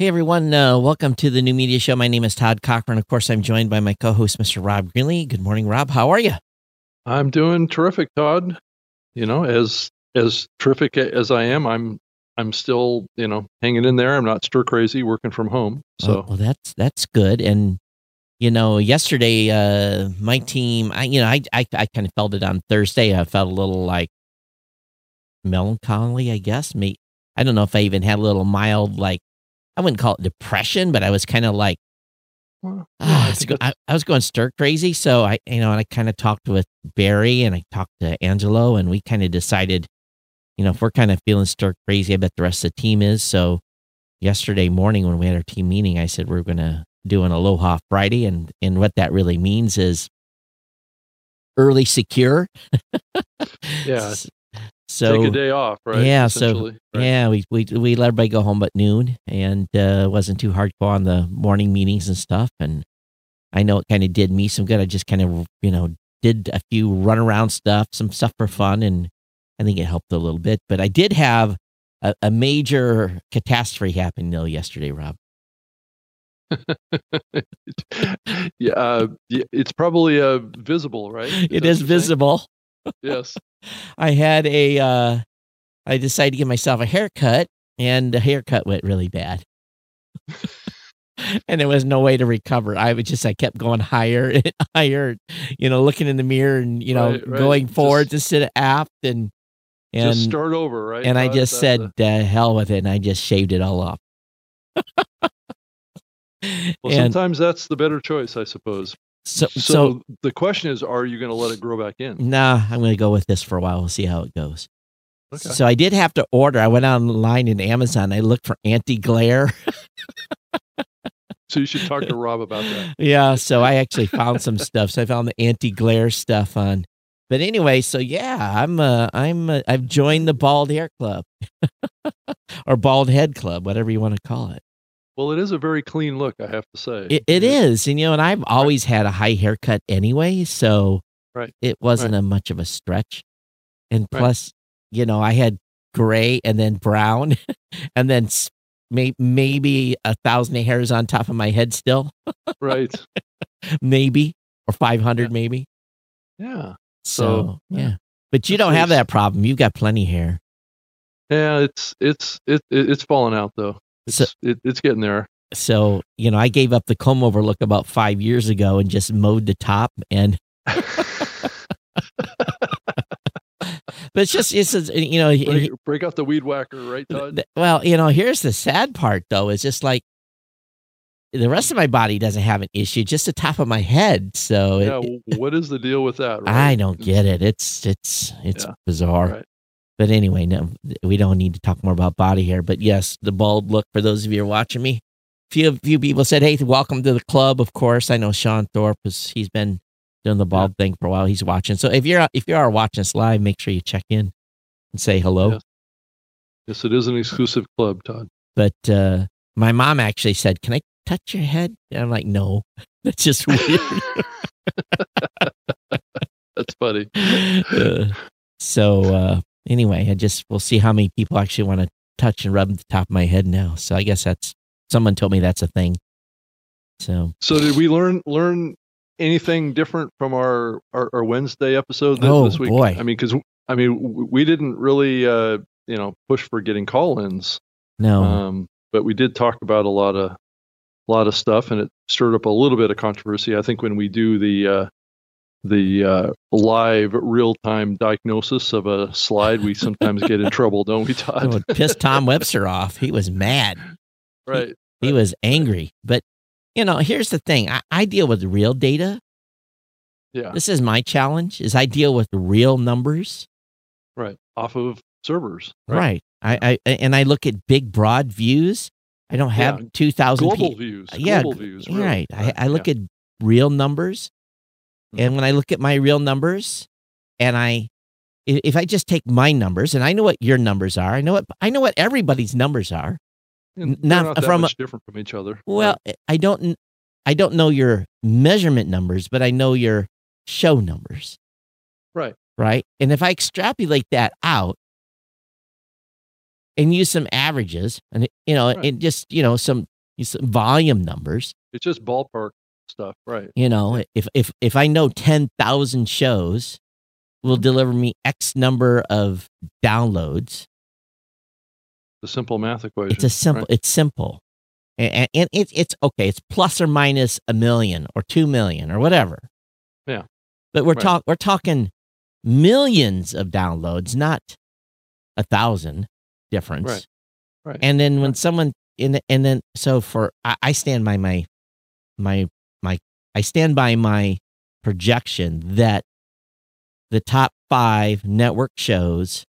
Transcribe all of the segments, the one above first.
Hey everyone, uh, welcome to the new media show. My name is Todd Cochrane. Of course, I'm joined by my co-host, Mr. Rob Greenlee. Good morning, Rob. How are you? I'm doing terrific, Todd. You know, as as terrific as I am, I'm I'm still you know hanging in there. I'm not stir crazy, working from home. So well, well that's that's good. And you know, yesterday, uh, my team, I you know, I I, I kind of felt it on Thursday. I felt a little like melancholy, I guess. Me, I don't know if I even had a little mild like I wouldn't call it depression, but I was kind of like, well, ah, I, was go, I, I, was going stir crazy. So I, you know, and I kind of talked with Barry and I talked to Angelo, and we kind of decided, you know, if we're kind of feeling stir crazy, I bet the rest of the team is. So yesterday morning when we had our team meeting, I said we're going to do an Aloha Friday, and and what that really means is early secure. yeah. So take a day off, right? Yeah. So right. yeah, we, we we let everybody go home at noon, and uh, wasn't too hardcore on the morning meetings and stuff. And I know it kind of did me some good. I just kind of you know did a few run around stuff, some stuff for fun, and I think it helped a little bit. But I did have a, a major catastrophe happen though yesterday, Rob. yeah, uh, it's probably uh, visible, right? Is it is visible. yes. I had a, uh, I decided to give myself a haircut, and the haircut went really bad. and there was no way to recover. I was just, I kept going higher and higher, you know, looking in the mirror and, you know, right, right. going forward just, instead of aft and, and just start over, right? And I just said, the... hell with it. And I just shaved it all off. well, and, sometimes that's the better choice, I suppose. So, so, so the question is, are you going to let it grow back in? Nah, I'm going to go with this for a while. We'll see how it goes. Okay. So I did have to order. I went online in Amazon. I looked for anti glare. so you should talk to Rob about that. Yeah. So I actually found some stuff. So I found the anti glare stuff on. But anyway, so yeah, I'm uh, I'm uh, I've joined the bald hair club or bald head club, whatever you want to call it. Well, it is a very clean look, I have to say. it, it is, and you know, and I've always right. had a high haircut anyway, so right. it wasn't right. a much of a stretch. And plus, you know, I had gray and then brown, and then may- maybe a thousand hairs on top of my head still. right. maybe or five hundred, yeah. maybe. Yeah. So, so yeah. yeah. but you That's don't have that problem. You've got plenty hair. Yeah, it's it's it, it's falling out though. It's, so, it, it's getting there. So, you know, I gave up the comb over look about five years ago and just mowed the top and. but it's just it's you know break, break, out the weed whacker right Todd? well you know here's the sad part though is just like the rest of my body doesn't have an issue just the top of my head so yeah it, what is the deal with that right? i don't get it it's it's it's yeah, bizarre right. But anyway, no, we don't need to talk more about body hair. But yes, the bald look for those of you who are watching me. Few few people said, "Hey, welcome to the club." Of course, I know Sean Thorpe is he's been doing the bald yeah. thing for a while. He's watching. So if you're if you are watching us live, make sure you check in and say hello. Yes, yes it is an exclusive club, Todd. But uh, my mom actually said, "Can I touch your head?" And I'm like, "No, that's just weird." that's funny. Uh, so uh, anyway, I just we'll see how many people actually want to touch and rub the top of my head now. So I guess that's someone told me that's a thing. So So did we learn learn anything different from our our, our Wednesday episode this, oh, this week? boy. I mean cuz I mean we didn't really uh you know push for getting call-ins. No. Um but we did talk about a lot of a lot of stuff and it stirred up a little bit of controversy. I think when we do the uh the uh, live real time diagnosis of a slide, we sometimes get in trouble, don't we, Todd? It would piss Tom Webster off. He was mad. Right. He, he was angry. But, you know, here's the thing I, I deal with real data. Yeah. This is my challenge is I deal with real numbers. Right. Off of servers. Right. right. I, I and I look at big broad views. I don't have yeah. 2000 global views. Yeah. Global views. Really. Right. right. I, I look yeah. at real numbers and mm-hmm. when I look at my real numbers and I if I just take my numbers and I know what your numbers are, I know what I know what everybody's numbers are. not, not from much different from each other. Well, right. I don't I don't know your measurement numbers, but I know your show numbers. Right. Right? And if I extrapolate that out, and use some averages and you know Right. and just you know some some volume numbers It's just ballpark stuff, right? you know if if if i know 10,000 shows will deliver me x number of downloads The simple math equation. it's a simple right? it's simple and, and it, it's okay it's plus or minus a million or 2 million or whatever Yeah. but we're Right. talk we're talking millions of downloads not a thousand difference Right. Right. and then when someone in the, and then so for I, I stand by my my my I stand by my projection that the top five network shows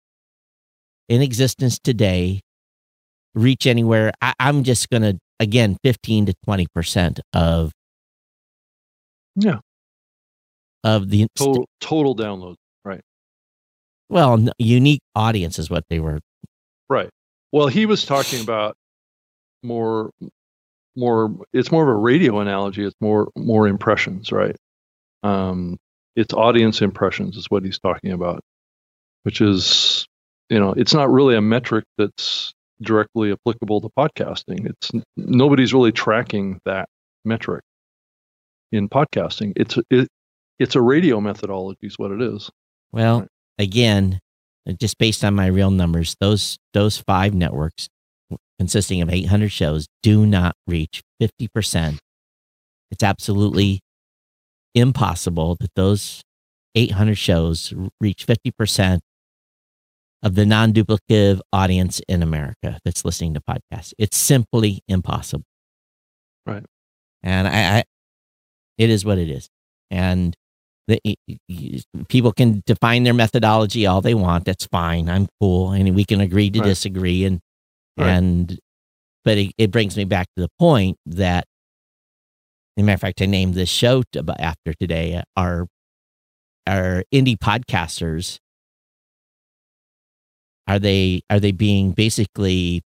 in existence today reach anywhere. I, I'm just gonna again fifteen to twenty percent of Yeah. of the Total total downloads. Right. Well n- unique audience is what they were. Right. Well, he was talking about more more it's more of a radio analogy. It's more more impressions, right? Um it's audience impressions is what he's talking about. Which is you know, it's not really a metric that's directly applicable to podcasting. It's nobody's really tracking that metric in podcasting. It's it, it's a radio methodology is what it is. Well, Right. again, just based on my real numbers, those those five networks consisting of 800 shows do not reach 50%. It's absolutely impossible that those 800 shows reach 50% of the non-duplicative audience in America that's listening to podcasts. It's simply impossible. Right. And I, I it is what it is. And the, people can define their methodology all they want. That's fine. I'm cool, and we can agree to Right. disagree. And Right. and but it, it brings me back to the point that, as a matter of fact, I named this show to, after today. uh, Our our indie podcasters are they are they being basically,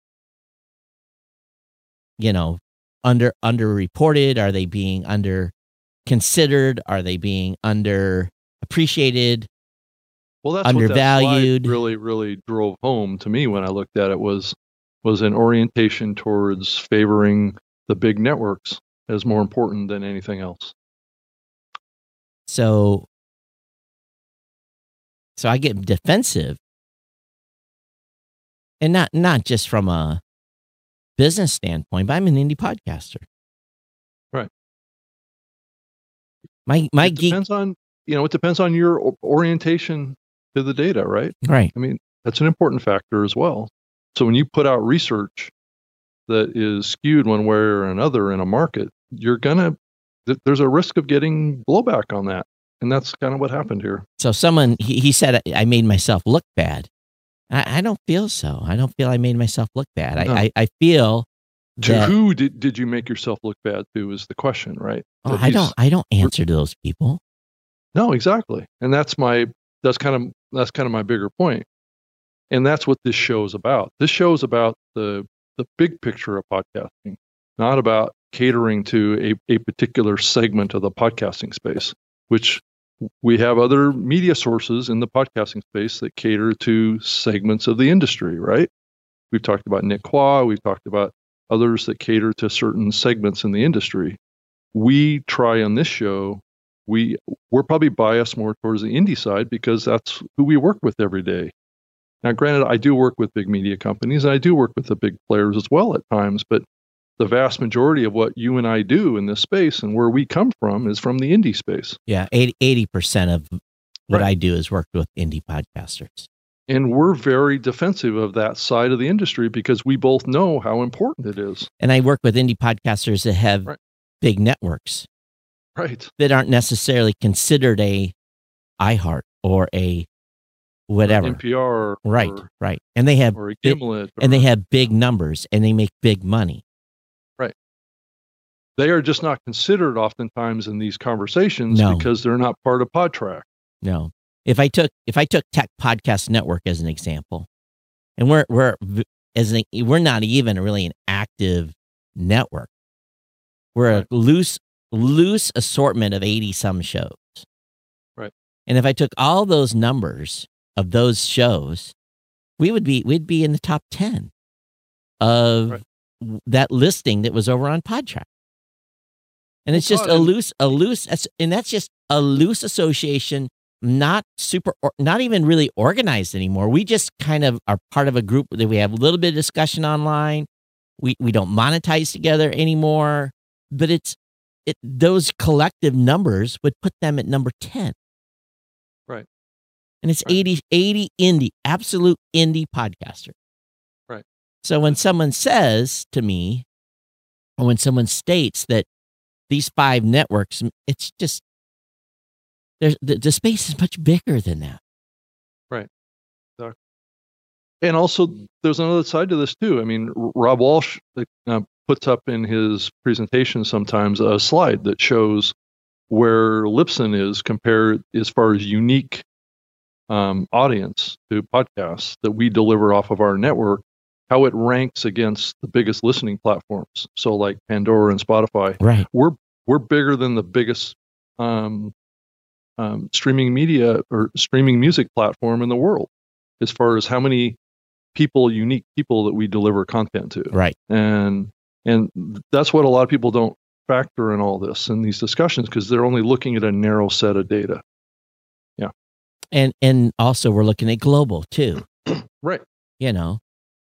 you know, under underreported? Are they being under considered? Are they being under appreciated? Well, that's what that Undervalued. really, really drove home to me when I looked at it was was an orientation towards favoring the big networks as more important than anything else. So so I get defensive. And not not just from a business standpoint, but I'm an indie podcaster. Right. My my it geek depends on you know it depends on your orientation to the data, right? right. I mean that's an important factor as well. So when you put out research that is skewed one way or another in a market, you're gonna th- there's a risk of getting blowback on that, and that's kind of what happened here. So someone he, he said I made myself look bad. I, I don't feel so. I don't feel I made myself look bad. No. I, I, I feel To that who did, did you make yourself look bad to is the question, right? oh, That I don't I don't answer to those people. No, exactly. And that's my that's kind of that's kind of my bigger point. And that's what this show is about. This show is about the the big picture of podcasting, not about catering to a, a particular segment of the podcasting space, which we have other media sources in the podcasting space that cater to segments of the industry, right? We've talked about Nick Quah, we've talked about others that cater to certain segments in the industry. We try on this show, we we're probably biased more towards the indie side because that's who we work with every day. Now, granted, I do work with big media companies and I do work with the big players as well at times, but the vast majority of what you and I do in this space and where we come from is from the indie space. Yeah, 80 percent of what Right. I do is work with indie podcasters. And we're very defensive of that side of the industry because we both know how important it is. And I work with indie podcasters that have Right. big networks Right. that aren't necessarily considered a iHeart or a whatever. NPR. right, Or, right. And they have or big- Gimlet. and they have big numbers and they make big money. Right. They are just not considered oftentimes in these conversations No. because they're not part of Podtrac. No. If I took if I took Tech Podcast Network as an example, and we're we're as an, we're not even really an active network. We're Right. a loose loose assortment of 80 some shows. Right. And if I took all those numbers of those shows we would be we'd be in the top ten of Right. that listing that was over on Podtrac. And it's just a loose, a loose, and that's just a loose association, not super, or, not even really organized anymore. We just kind of are part of a group that we have a little bit of discussion online. We we don't monetize together anymore, but it's it those collective numbers would put them at number ten. Right. And it's Right. 80, 80 indie, absolute indie podcaster. Right. So when someone says to me, or when someone states that these five networks, it's just there's the, the space is much bigger than that. Right. And also, there's another side to this too. I mean, Rob Walsh uh, puts up in his presentation sometimes a slide that shows where Libsyn is compared as far as unique um, audience to podcasts that we deliver off of our network, how it ranks against the biggest listening platforms. So, like Pandora and Spotify, Right. we're we're bigger than the biggest um, um, streaming media or streaming music platform in the world as far as how many people unique people that we deliver content to Right. and and that's what a lot of people don't factor in all this in these discussions because they're only looking at a narrow set of data And and also we're looking at global too. right You know,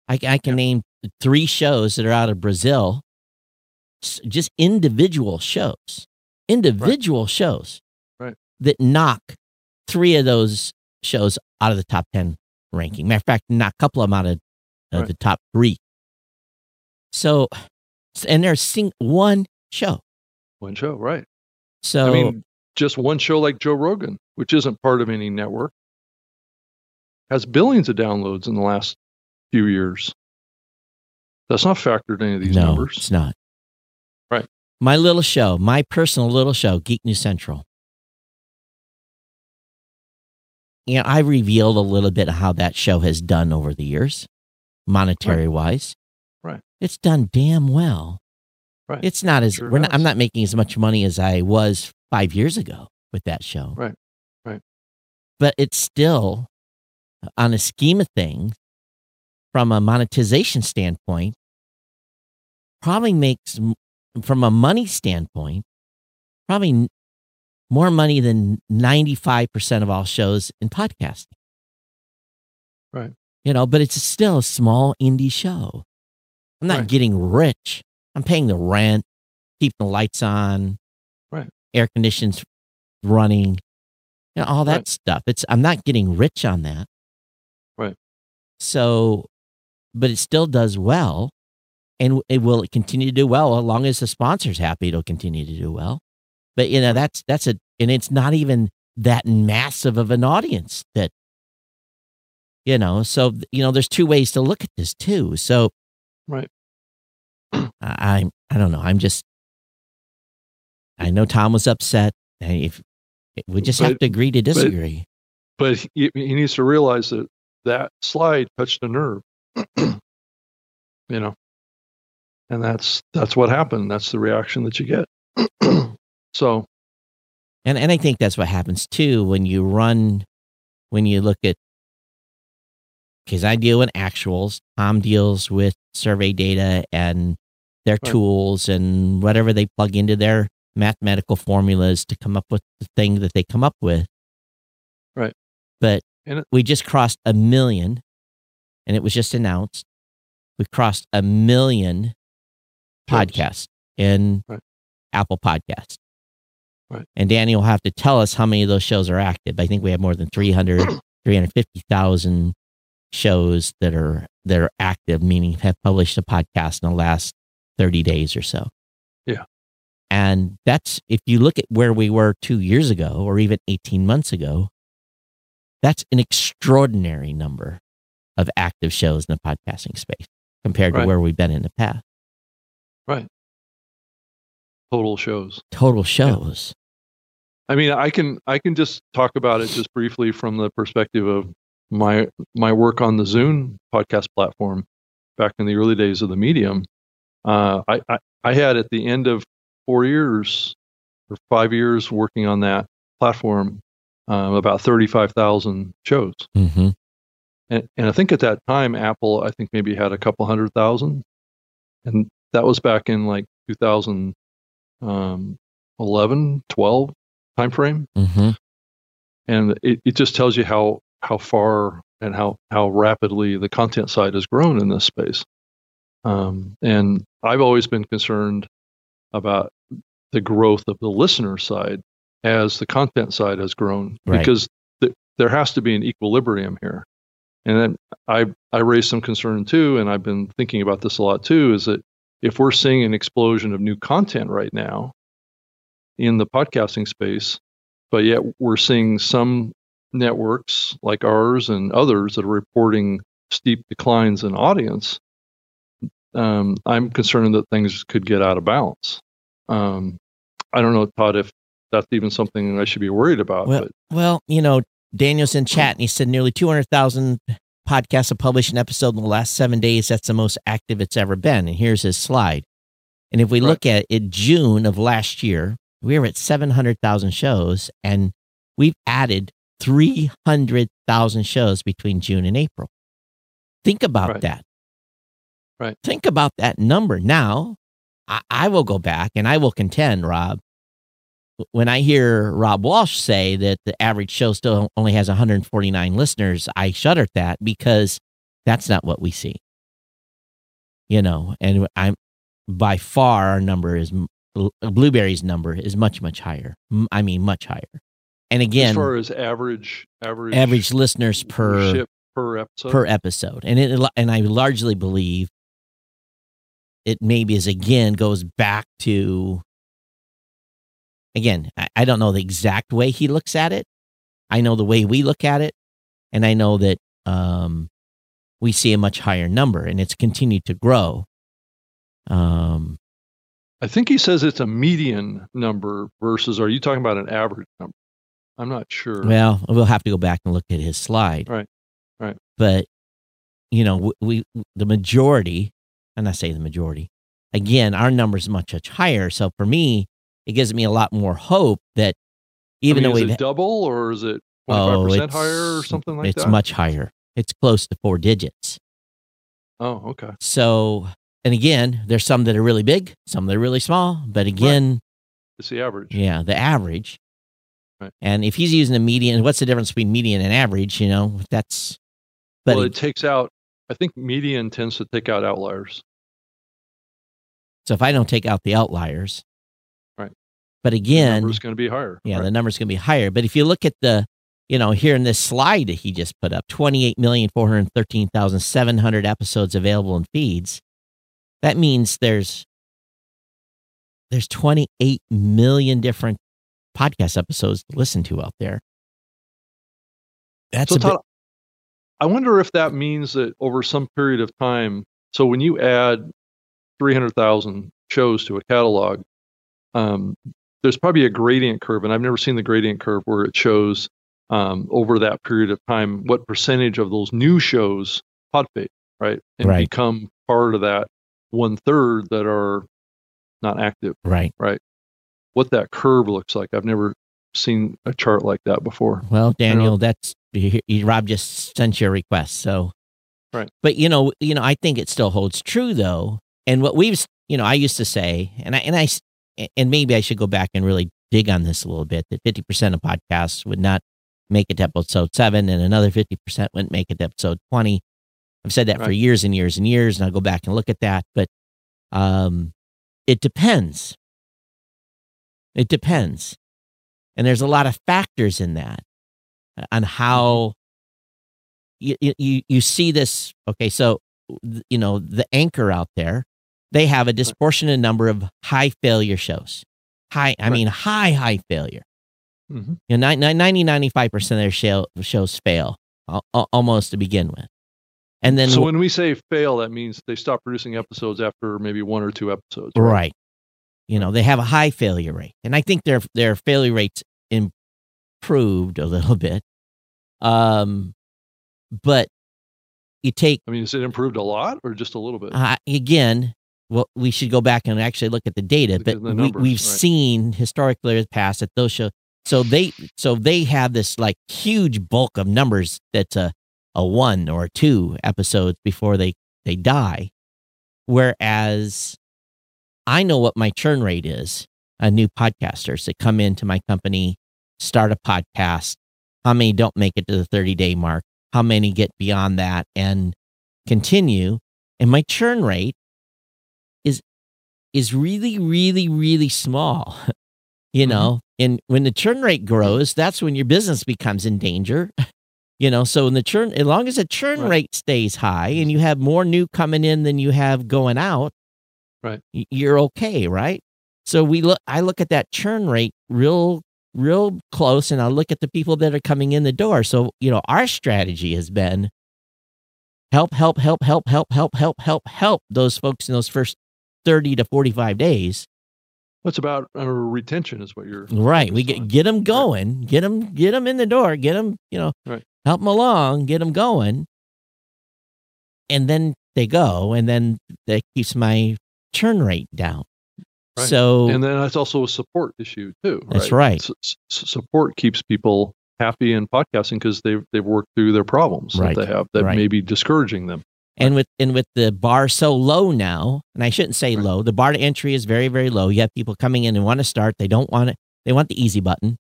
I, I can Yeah. name three shows that are out of Brazil, just individual shows, individual shows, Right. that knock three of those shows out of the top ten ranking. Matter of fact, knock a couple of them out of uh, Right. the top three. So, and there's sing one show. one show right So i mean just one show like joe rogan which isn't part of any network has billions of downloads in the last few years that's not factored into these no, numbers it's not. Right. My little show, my personal little show, Geek News Central. You know, I revealed a little bit of how that show has done over the years, monetary wise. Right. It's done damn well. Right. It's not as Sure we're not, I'm not making as much money as I was five years ago with that show. Right. Right. But it's still, on a scheme of things, from a monetization standpoint, probably makes from a money standpoint, probably more money than 95% of all shows in podcasting. Right. You know, but it's still a small indie show. I'm not Right. getting rich. I'm paying the rent, keeping the lights on. Air conditions running, you know, all that Right. stuff. It's I'm not getting rich on that. Right. So, but it still does well, and it will continue to do well as long as the sponsor's happy. It'll continue to do well. But you know, that's that's a and it's not even that massive of an audience that you know. So you know, there's two ways to look at this too. So Right. I I I don't know. I'm just. I know Tom was upset. and If we just have to agree to disagree. but he, he needs to realize that that slide touched a nerve you know and that's that's what happened that's the reaction that you get so And and I think that's what happens too when you run when you look at because I deal with actuals, Tom deals with survey data and their Right. tools and whatever they plug into their mathematical formulas to come up with the thing that they come up with. Right. But it- we just crossed a million and it was just announced. We crossed a million podcasts in Right. Apple Podcasts. Right. And Danny will have to tell us how many of those shows are active. I think we have more than 300, 350,000 shows that are that are active, meaning have published a podcast in the last 30 days or so. Yeah. And that's if you look at where we were two years ago or even 18 months ago, that's an extraordinary number of active shows in the podcasting space compared Right. to where we've been in the past. Right. Total shows Total shows. i mean i can i can just talk about it just briefly from the perspective of my my work on the zune podcast platform back in the early days of the medium uh, I, I i had at the end of four years or five years working on that platform um, about 35000 shows Mm-hmm. And, and I think at that time, Apple, I think maybe had a couple hundred thousand. And that was back in like 2011, um, 12 timeframe. Mm-hmm. And it, it just tells you how, how far and how, how rapidly the content side has grown in this space. Um, and I've always been concerned about the growth of the listener side as the content side has grown Right. because th- there has to be an equilibrium here. And then I I raised some concern too, and I've been thinking about this a lot too. Is that if we're seeing an explosion of new content right now in the podcasting space, but yet we're seeing some networks like ours and others that are reporting steep declines in audience, um, I'm concerned that things could get out of balance. Um, I don't know, Todd, if that's even something I should be worried about. Well, but well, you know, Daniel's in chat and he said nearly 200,000 podcasts have published an episode in the last seven days. That's the most active it's ever been. And here's his slide. And if we Right. look at it, June of last year, we were at 700,000 shows and we've added 300,000 shows between June and April. Think about Right. that. Right. Think about that number. Now, I, I will go back and I will contend, Rob, when I hear Rob Walsh say that the average show still only has 149 listeners, I shudder at that because that's not what we see. You know, and I'm by far our number is Blubrry's number is much much higher. I mean, much higher. And as again, far as average average average listeners per per episode, per episode, and it and I largely believe it maybe is again goes back to again I, I don't know the exact way he looks at it i know the way we look at it and i know that um we see a much higher number and it's continued to grow um I think he says it's a median number versus. Are you talking about an average number? I'm not sure. well we'll have to go back and look at his slide Right, right. but you know we, we the majority and i say the majority again our number's much much higher so for me it gives me a lot more hope that even I mean, though it double or is it 25 oh, percent it's, higher or something like it's that? It's much higher it's close to four digits Oh, okay. so and again there's some that are really big some that are really small but again It's the average. yeah the average Right. and if he's using a median what's the difference between median and average you know that's but well, it- it takes out. I think median tends to take out outliers. so if i don't take out the outliers Right. But again, The number's going to be higher. Yeah, right? the number's going to be higher. But if you look at the, you know, here in this slide that he just put up, 28,413,700 episodes available in feeds. That means there's there's 28 million different podcast episodes to listen to out there. That's so a bit, I wonder if that means that over some period of time, so when you add 300,000 shows to a catalog, um, there's probably a gradient curve, and I've never seen the gradient curve where it shows um, over that period of time what percentage of those new shows pod right, and Right. become part of that one third that are not active. right. Right. What that curve looks like, I've never seen a chart like that before. Well, Daniel, that's Rob just sent you a request. So, Right. But you know, you know, I think it still holds true though. And what we've, you know, I used to say, and I and I, and maybe I should go back and really dig on this a little bit. That fifty percent of podcasts would not make it to episode seven, and another fifty percent wouldn't make it to episode twenty. I've said that for years and years and years, and I'll go back and look at that. But um, it depends. It depends. And there's a lot of factors in that uh, on how you, you, you see this. Okay. So, you know, the anchor out there, they have a disproportionate number of high failure shows. High, I Right. mean, high, high failure. Mhm. You know, 90, 90 95% of their show, shows fail al- al- almost to begin with. And then, so when we say fail, that means they stop producing episodes after maybe one or two episodes. right. You know, they have a high failure rate. And I think their, their failure rates improved a little bit. Um, but you take I mean, is it improved a lot or just a little bit? uh, again, well, we should go back and actually look at the data. But the we, numbers, we've right. seen historically in the past that those show so they so they have this like huge bulk of numbers that's a uh, a one or two episodes before they they die. Whereas I know what my churn rate is. A new podcasters that come into my company, start a podcast. How many don't make it to the 30 day mark? How many get beyond that and continue? And my churn rate is really, really, really small. you know, mm-hmm. and when the churn rate grows, that's when your business becomes in danger. You know, so in the churn, as long as the churn right. rate stays high and you have more new coming in than you have going out, right, you're okay, right? So we look, I look at that churn rate real, real close, and I look at the people that are coming in the door. So you know, our strategy has been help, help, help, help, help, help, help, help, help those folks in those first thirty to forty-five days What's about uh, retention is what you're right. We get get them going, right. get them get them in the door, get them you know right help them along, get them going. And then they go, and then that keeps my churn rate down. Right. So, and then that's also a support issue too. Right? That's right. S- support keeps people happy in podcasting because they've they've worked through their problems that they have that may be discouraging them. And with and with the bar so low now, and I shouldn't say low, the bar to entry is very very low. You have people coming in and want to start. They don't want it. They want the easy button.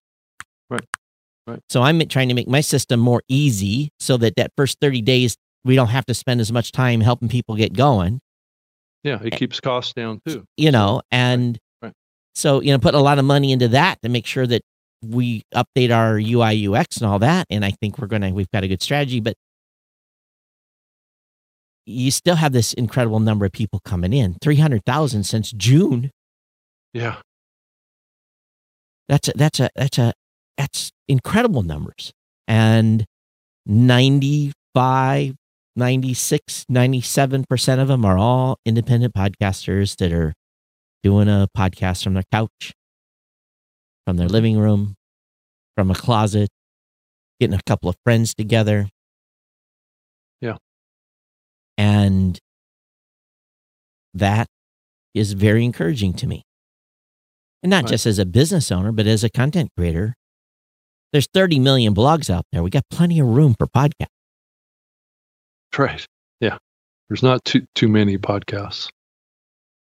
Right. Right. So I'm trying to make my system more easy so that that first 30 days we don't have to spend as much time helping people get going. Yeah, it keeps costs down too. You know, and right. Right. so you know, put a lot of money into that to make sure that we update our UI UX and all that. And I think we're gonna we've got a good strategy, but you still have this incredible number of people coming in 300,000 since June. Yeah. That's a, that's a, that's a, that's incredible numbers. And 95, 96, 97% of them are all independent podcasters that are doing a podcast from their couch, from their living room, from a closet, getting a couple of friends together. And that is very encouraging to me. And not right. just as a business owner, but as a content creator there's 30 million blogs out there. We got plenty of room for podcasts. Right. Yeah. There's not too too many podcasts.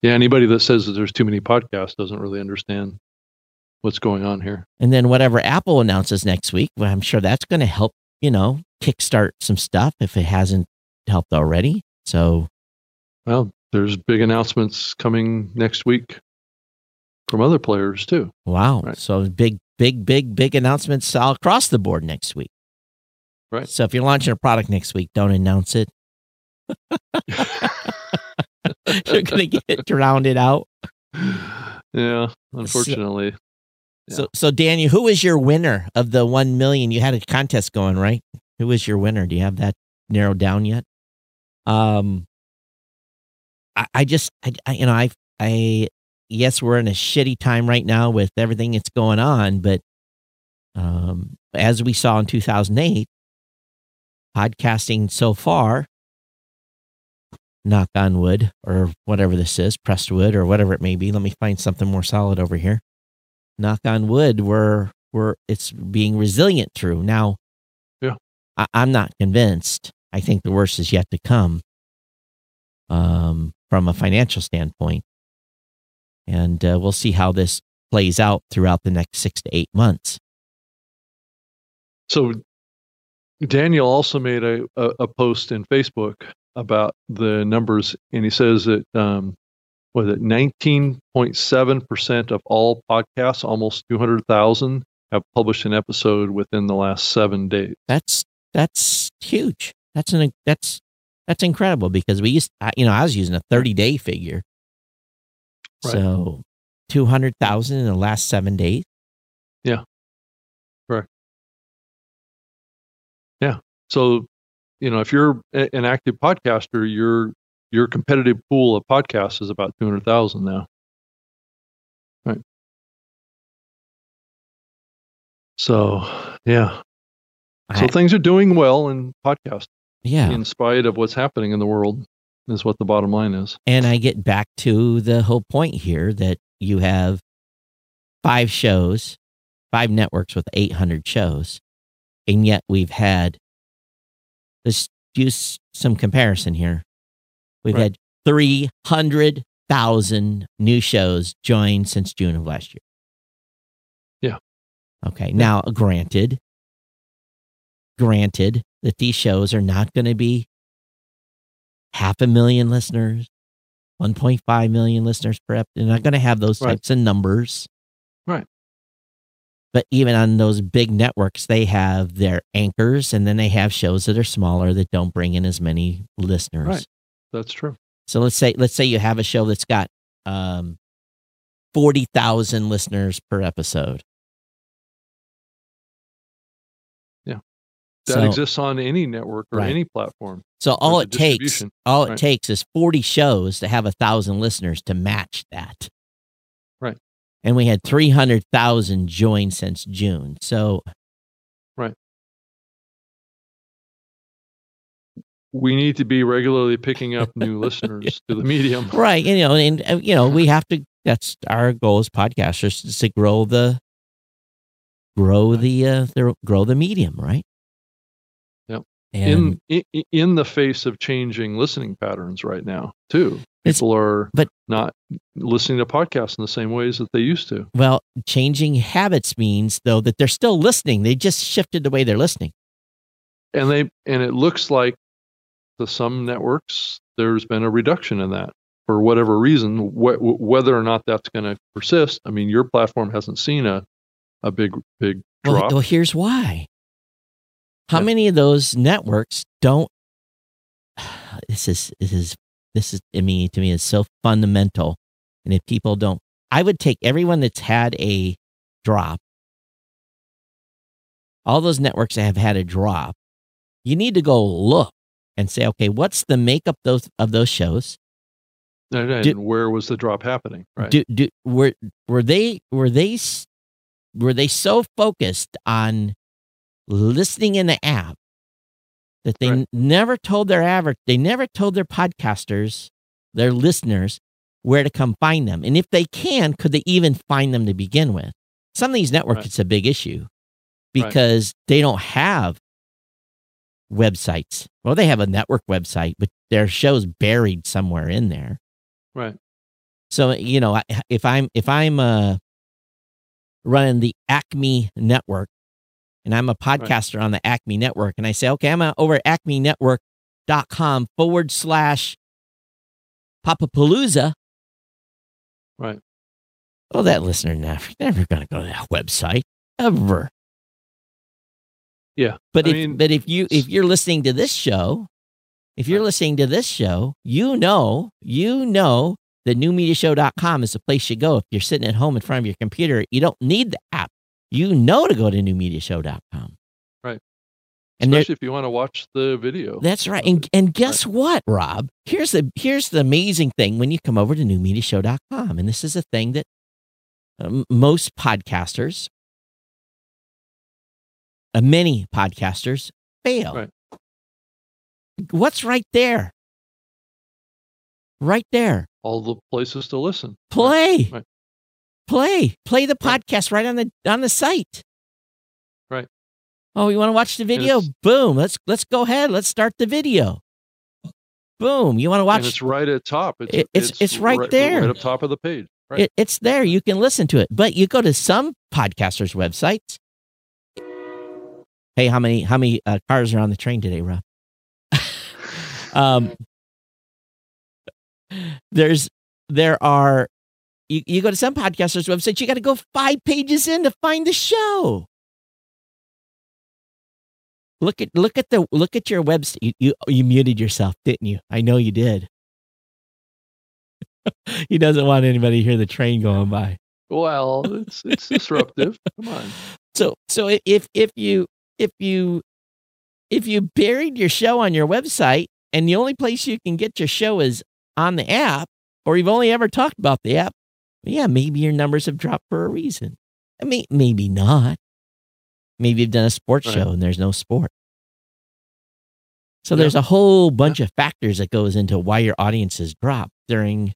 Yeah, anybody that says that there's too many podcasts doesn't really understand what's going on here. And then whatever Apple announces next week, well, I'm sure that's going to help, you know, kickstart some stuff if it hasn't helped already. So, well, there's big announcements coming next week from other players too. Wow. Right. So big big, big, big announcements all across the board next week. Right. So if you're launching a product next week, don't announce it. you're going to get drowned out. Yeah, unfortunately. So, yeah. so, so Daniel, who is your winner of the 1 million? You had a contest going, right? Who is your winner? Do you have that narrowed down yet? Um, I, I just, I, I, you know, I, I yes, we're in a shitty time right now with everything that's going on, but um, as we saw in 2008, podcasting so far, knock on wood or whatever this is, pressed wood or whatever it may be. Let me find something more solid over here. Knock on wood, we're, we're it's being resilient through. Now, yeah. I, I'm not convinced. I think the worst is yet to come um, from a financial standpoint. And uh, we'll see how this plays out throughout the next six to eight months. So, Daniel also made a, a, a post in Facebook about the numbers, and he says that um, was it 19.7% of all podcasts, almost 200,000, have published an episode within the last seven days. That's that's huge. That's an that's that's incredible because we used, you know, I was using a 30 day figure, Right. So 200,000 in the last seven days. Yeah. Right. Yeah. So, you know, if you're an active podcaster, your your competitive pool of podcasts is about 200,000 now. Right. So, yeah. So things are doing well in podcast. Yeah. In spite of what's happening in the world is what the bottom line is. And I get back to the whole point here that you have five shows, five networks with 800 shows, and yet we've had let's use some comparison here. We've Right. had 300,000 new shows join since June of last year. Yeah. Okay. Now, granted, granted that these shows are not going to be half a million listeners, 1.5 million listeners per episode. They're not going to have those Right. types of numbers. Right. But even on those big networks, they have their anchors and then they have shows that are smaller that don't bring in as many listeners. Right. That's true. So let's say let's say you have a show that's got um, 40,000 listeners per episode. That So- exists on any network or Right. any platform. So all it takes, all it takes is 40 shows to have a thousand listeners to match that. Right. And we had 300,000 join since June. So Right. We need to be regularly picking up new listeners to the medium. right, you know, and uh, you know, we have to. That's our goal as podcasters is to grow the, grow the, uh, the grow the medium, right? And in, in in the face of changing listening patterns right now too It's- people are but- not listening to podcasts in the same ways that they used to well, changing habits means though that they're still listening. They just shifted the way they're listening. and they and it looks like to some networks there's been a reduction in that for whatever reason wh- whether or not that's going to persist i mean your platform hasn't seen a a big big Well, drop well, here's why. How Yeah. many of those networks don't? This is this is this is I mean to me is so fundamental, and if people don't, I would take everyone that's had a drop. All those networks that have had a drop, you need to go look and say, okay, what's the makeup those of those shows? and, and did- where was the drop happening right Do, do were were they were they s- were they so focused on listening in the app that they Right. never told their average they never told their podcasters their listeners where to come find them and if they can could they even find them to begin with some of these networks Right. it's a big issue Right. because they don't have websites well they have a network website but their show's buried somewhere in there right so you know, if I'm if I'm uh, running the Acme network, and I'm a podcaster on the Acme network, and I say, okay, I'm over at acmenetwork.com forward slash Papapalooza. right Oh, that listener never never gonna go to that website ever. Yeah, but I if mean, but if you if you're listening to this show, if you're Right. listening to this show, you know you know that newmediashow.com is the place you go if you're sitting at home in front of your computer. You don't need the app. You know to go to newmediashow.com. Right. And especially if you want to watch the video that's right. And and guess what, Rob? Here's the here's the amazing thing when you come over to newmediashow.com, and this is a thing that um, most podcasters, uh, many podcasters, fail. Right. What's right there? Right there. all the places to listen Play. Right. Play. Play the podcast right on the on the site. Right. Oh, you want to watch the video? Boom. Let's let's go ahead. Let's start the video. Boom. You want to watch and it's right at top it's It- it's- it's right there. right up top of the page right It, it's there. You can listen to it. But you go to some podcasters' websites. Hey, how many how many uh, cars are on the train today, Rob? um, there's there are you, you go to some podcasters' websites. You got to go five pages in to find the show. Look at look at the look at your website. You, you you muted yourself, didn't you? I know you did. he doesn't want anybody to hear the train going by. well it's it's disruptive come on So so if if you if you if you buried your show on your website and the only place you can get your show is on the app, or you've only ever talked about the app, yeah, maybe your numbers have dropped for a reason. I mean, maybe not. Maybe you've done a sports Right. show and there's no sport. So Yeah. there's a whole bunch of factors that goes into why your audiences drop during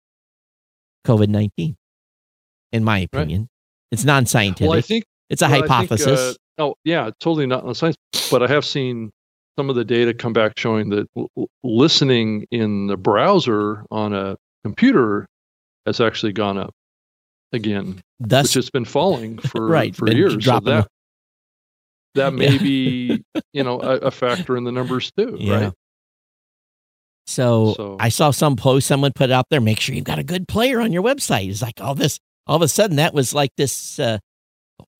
COVID nineteen. In my opinion, it's non-scientific. well i think it's a well, I think, hypothesis. uh, oh yeah totally not on the science but i have seen some of the data come back showing that l- listening in the browser on a computer has actually gone up again, Thus, which has been falling for Right, for years. So that that may Yeah. be you know a, a factor in the numbers too, Yeah. right? So, So- I saw some post someone put out there. Make sure you've got a good player on your website. It's like all this. All of a sudden, that was like this. Uh,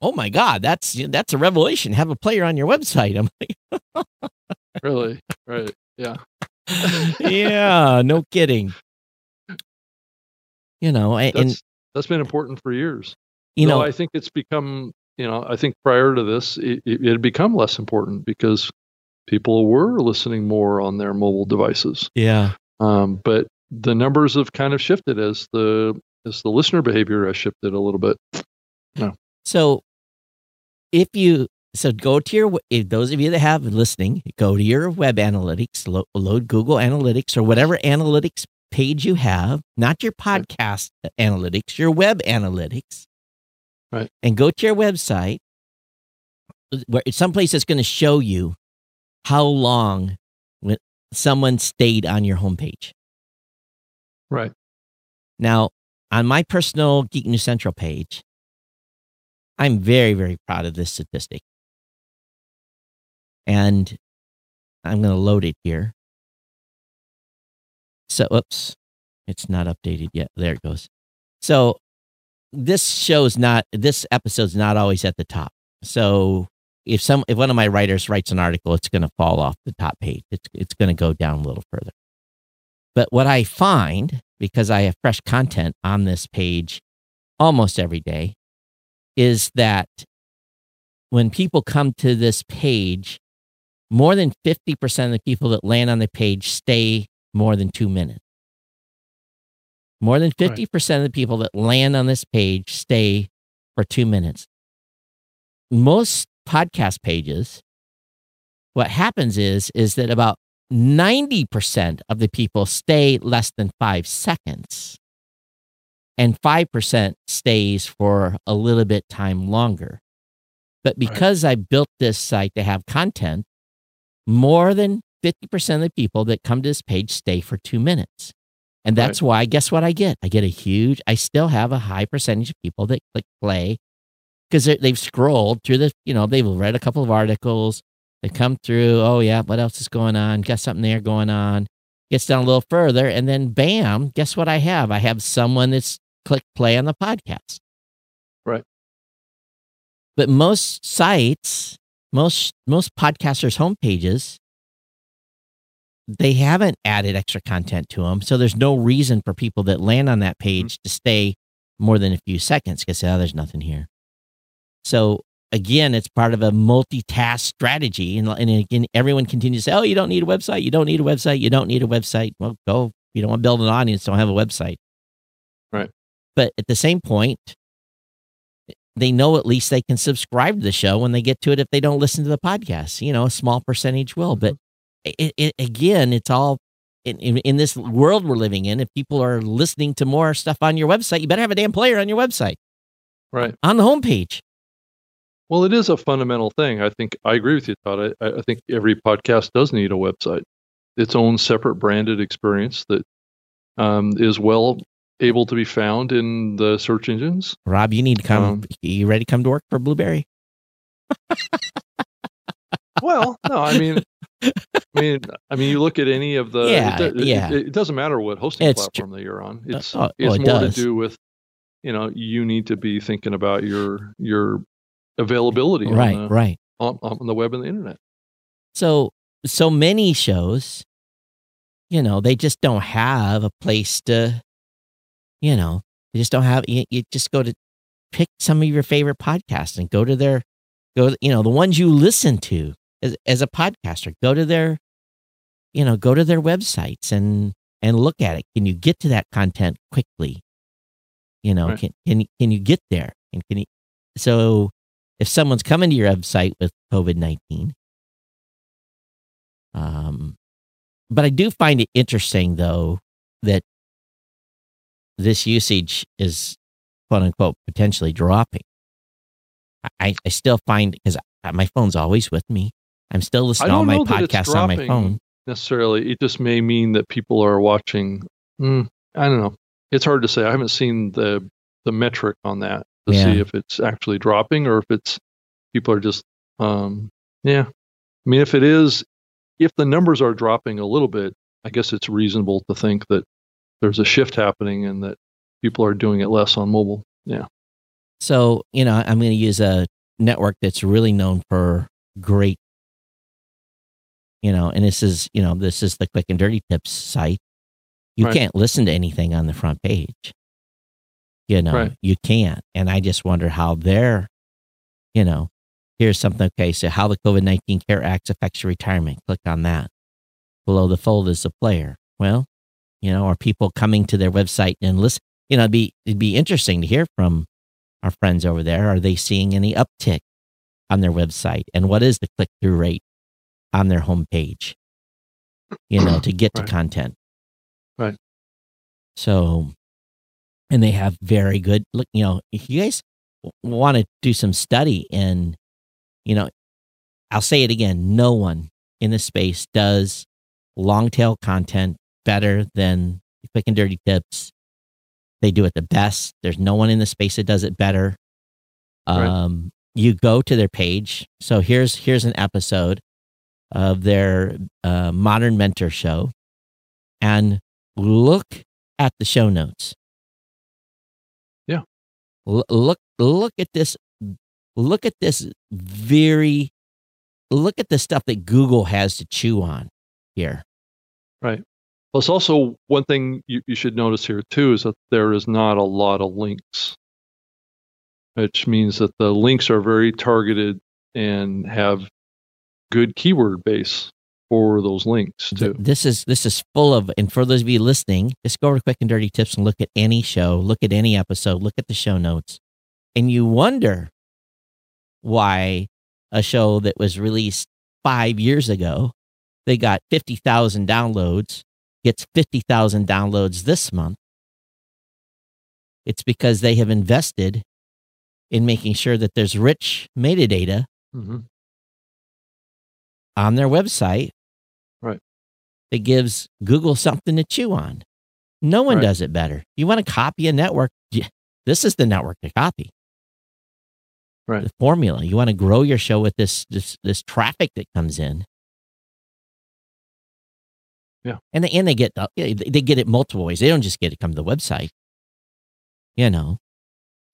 oh my God, that's that's a revelation. Have a player on your website. I'm like, Really, right? Yeah. yeah, no kidding. You know, and, and That's been important for years. you No, know, I think it's become, you know, I think prior to this, it, it had become less important because people were listening more on their mobile devices. yeah, Um, but the numbers have kind of shifted as the as the listener behavior has shifted a little bit. So if you so go to your if those of you that have listening, go to your web analytics, lo- load Google Analytics or whatever analytics page you have, not your podcast analytics, your web analytics. Right. And go to your website where it's someplace that's going to show you how long someone stayed on your homepage. Right. Now, on my personal Geek News Central page, I'm very, very proud of this statistic. And I'm going to load it here. So, oops, it's not updated yet. There it goes. So, this show's not, this episode's not always at the top. So, if some, if one of my writers writes an article, it's going to fall off the top page. It's, it's going to go down a little further. But what I find, because I have fresh content on this page almost every day, is that when people come to this page, more than 50% of the people that land on the page stay more than two minutes. More than 50% of the people that land on this page stay for two minutes. Most podcast pages, what happens is, is that about 90% of the people stay less than five seconds and 5% stays for a little bit time longer. But because I built this site to have content, more than 50% of the people that come to this page stay for two minutes. And that's why, guess what I get? I get a huge, I still have a high percentage of people that click play because they've scrolled through the, you know, they've read a couple of articles. They come through, oh, yeah, what else is going on? Got something there going on. Gets down a little further. And then, bam, guess what I have? I have someone that's click play on the podcast. Right. But most sites, most most podcasters' homepages, they haven't added extra content to them. So there's no reason for people that land on that mm-hmm. page to stay more than a few seconds because oh, there's nothing here. So again, it's part of a multitask strategy. And, and again, everyone continues to say, oh, you don't need a website. You don't need a website. You don't need a website. Well, go. You don't want to build an audience, don't have a website. Right. But at the same point, they know at least they can subscribe to the show when they get to it if they don't listen to the podcast. You know, a small percentage will. But mm-hmm. It, it, again, it's all in, in, in this world we're living in. If people are listening to more stuff on your website, you better have a damn player on your website, Right. on the homepage. Well, it is a fundamental thing. I think I agree with you, Todd. I, I think every podcast does need a website, its own separate branded experience that um, is well able to be found in the search engines. Rob, you need to come. Um, you ready to come to work for Blubrry? Well, no, I mean, I mean, I mean, you look at any of the. Yeah, it, do- yeah. it, it doesn't matter what hosting It's tr- platform that you're on. It's oh, it's oh, it more does. to do with, you know, you need to be thinking about your your availability Right, on, the, right. on, on the web and the internet. So, so many shows, you know, they just don't have a place to, you know, they just don't have, you, you just go to pick some of your favorite podcasts and go to their, go, you know, the ones you listen to as, as a podcaster, go to their, you know, go to their websites and, and look at it. Can you get to that content quickly? You know, Right. can, can, you- can you get there? And can you, so if someone's coming to your website with COVID 19, um, but I do find it interesting, though, that this usage is quote unquote potentially dropping. I, I still find because my phone's always with me. I'm still listening to all my podcasts on my phone. Necessarily, it just may mean that people are watching. Mm, I don't know. It's hard to say. I haven't seen the the metric on that to yeah. see if it's actually dropping or if it's people are just um yeah. I mean, if it is, if the numbers are dropping a little bit, I guess it's reasonable to think that there's a shift happening and that people are doing it less on mobile. Yeah. So, you know, I'm going to use a network that's really known for great, you know, and this is, you know, this is the quick and dirty tips site. You right. can't listen to anything on the front page. You know, right. you can't. And I just wonder how they're, you know, here's something. Okay. So, how the COVID 19 CARE Act affects your retirement. Click on that. Below the fold is the player. Well, you know, are people coming to their website and listen? You know, it'd be, it'd be interesting to hear from our friends over there. Are they seeing any uptick on their website? And what is the click through rate on their homepage, you know, to get right. to content? Right. So, and they have very good, look, you know, if you guys want to do some study and, you know, I'll say it again no one in the space does long tail content better than quick and dirty tips. They do it the best. There's no one in the space that does it better. Um, right. You go to their page. So here's here's an episode of their uh, modern mentor show, and look at the show notes. Yeah. L- look look at this. Look at this very. Look at the stuff that Google has to chew on here. Right. Plus, also one thing you, you should notice here too is that there is not a lot of links, which means that the links are very targeted and have good keyword base for those links too. This is this is full of, and for those of you listening, just go over to Quick and Dirty Tips and look at any show, look at any episode, look at the show notes, and you wonder why a show that was released five years ago they got 50,000 downloads, gets 50,000 downloads this month. It's because they have invested in making sure that there's rich metadata mm-hmm. On their website. Right. That gives Google something to chew on. No one right. does it better. You want to copy a network? This is the network to copy. Right. The formula. You want to grow your show with this this this traffic that comes in. Yeah. And they, and they get uh, they get it multiple ways. They don't just get it come to the website. You know.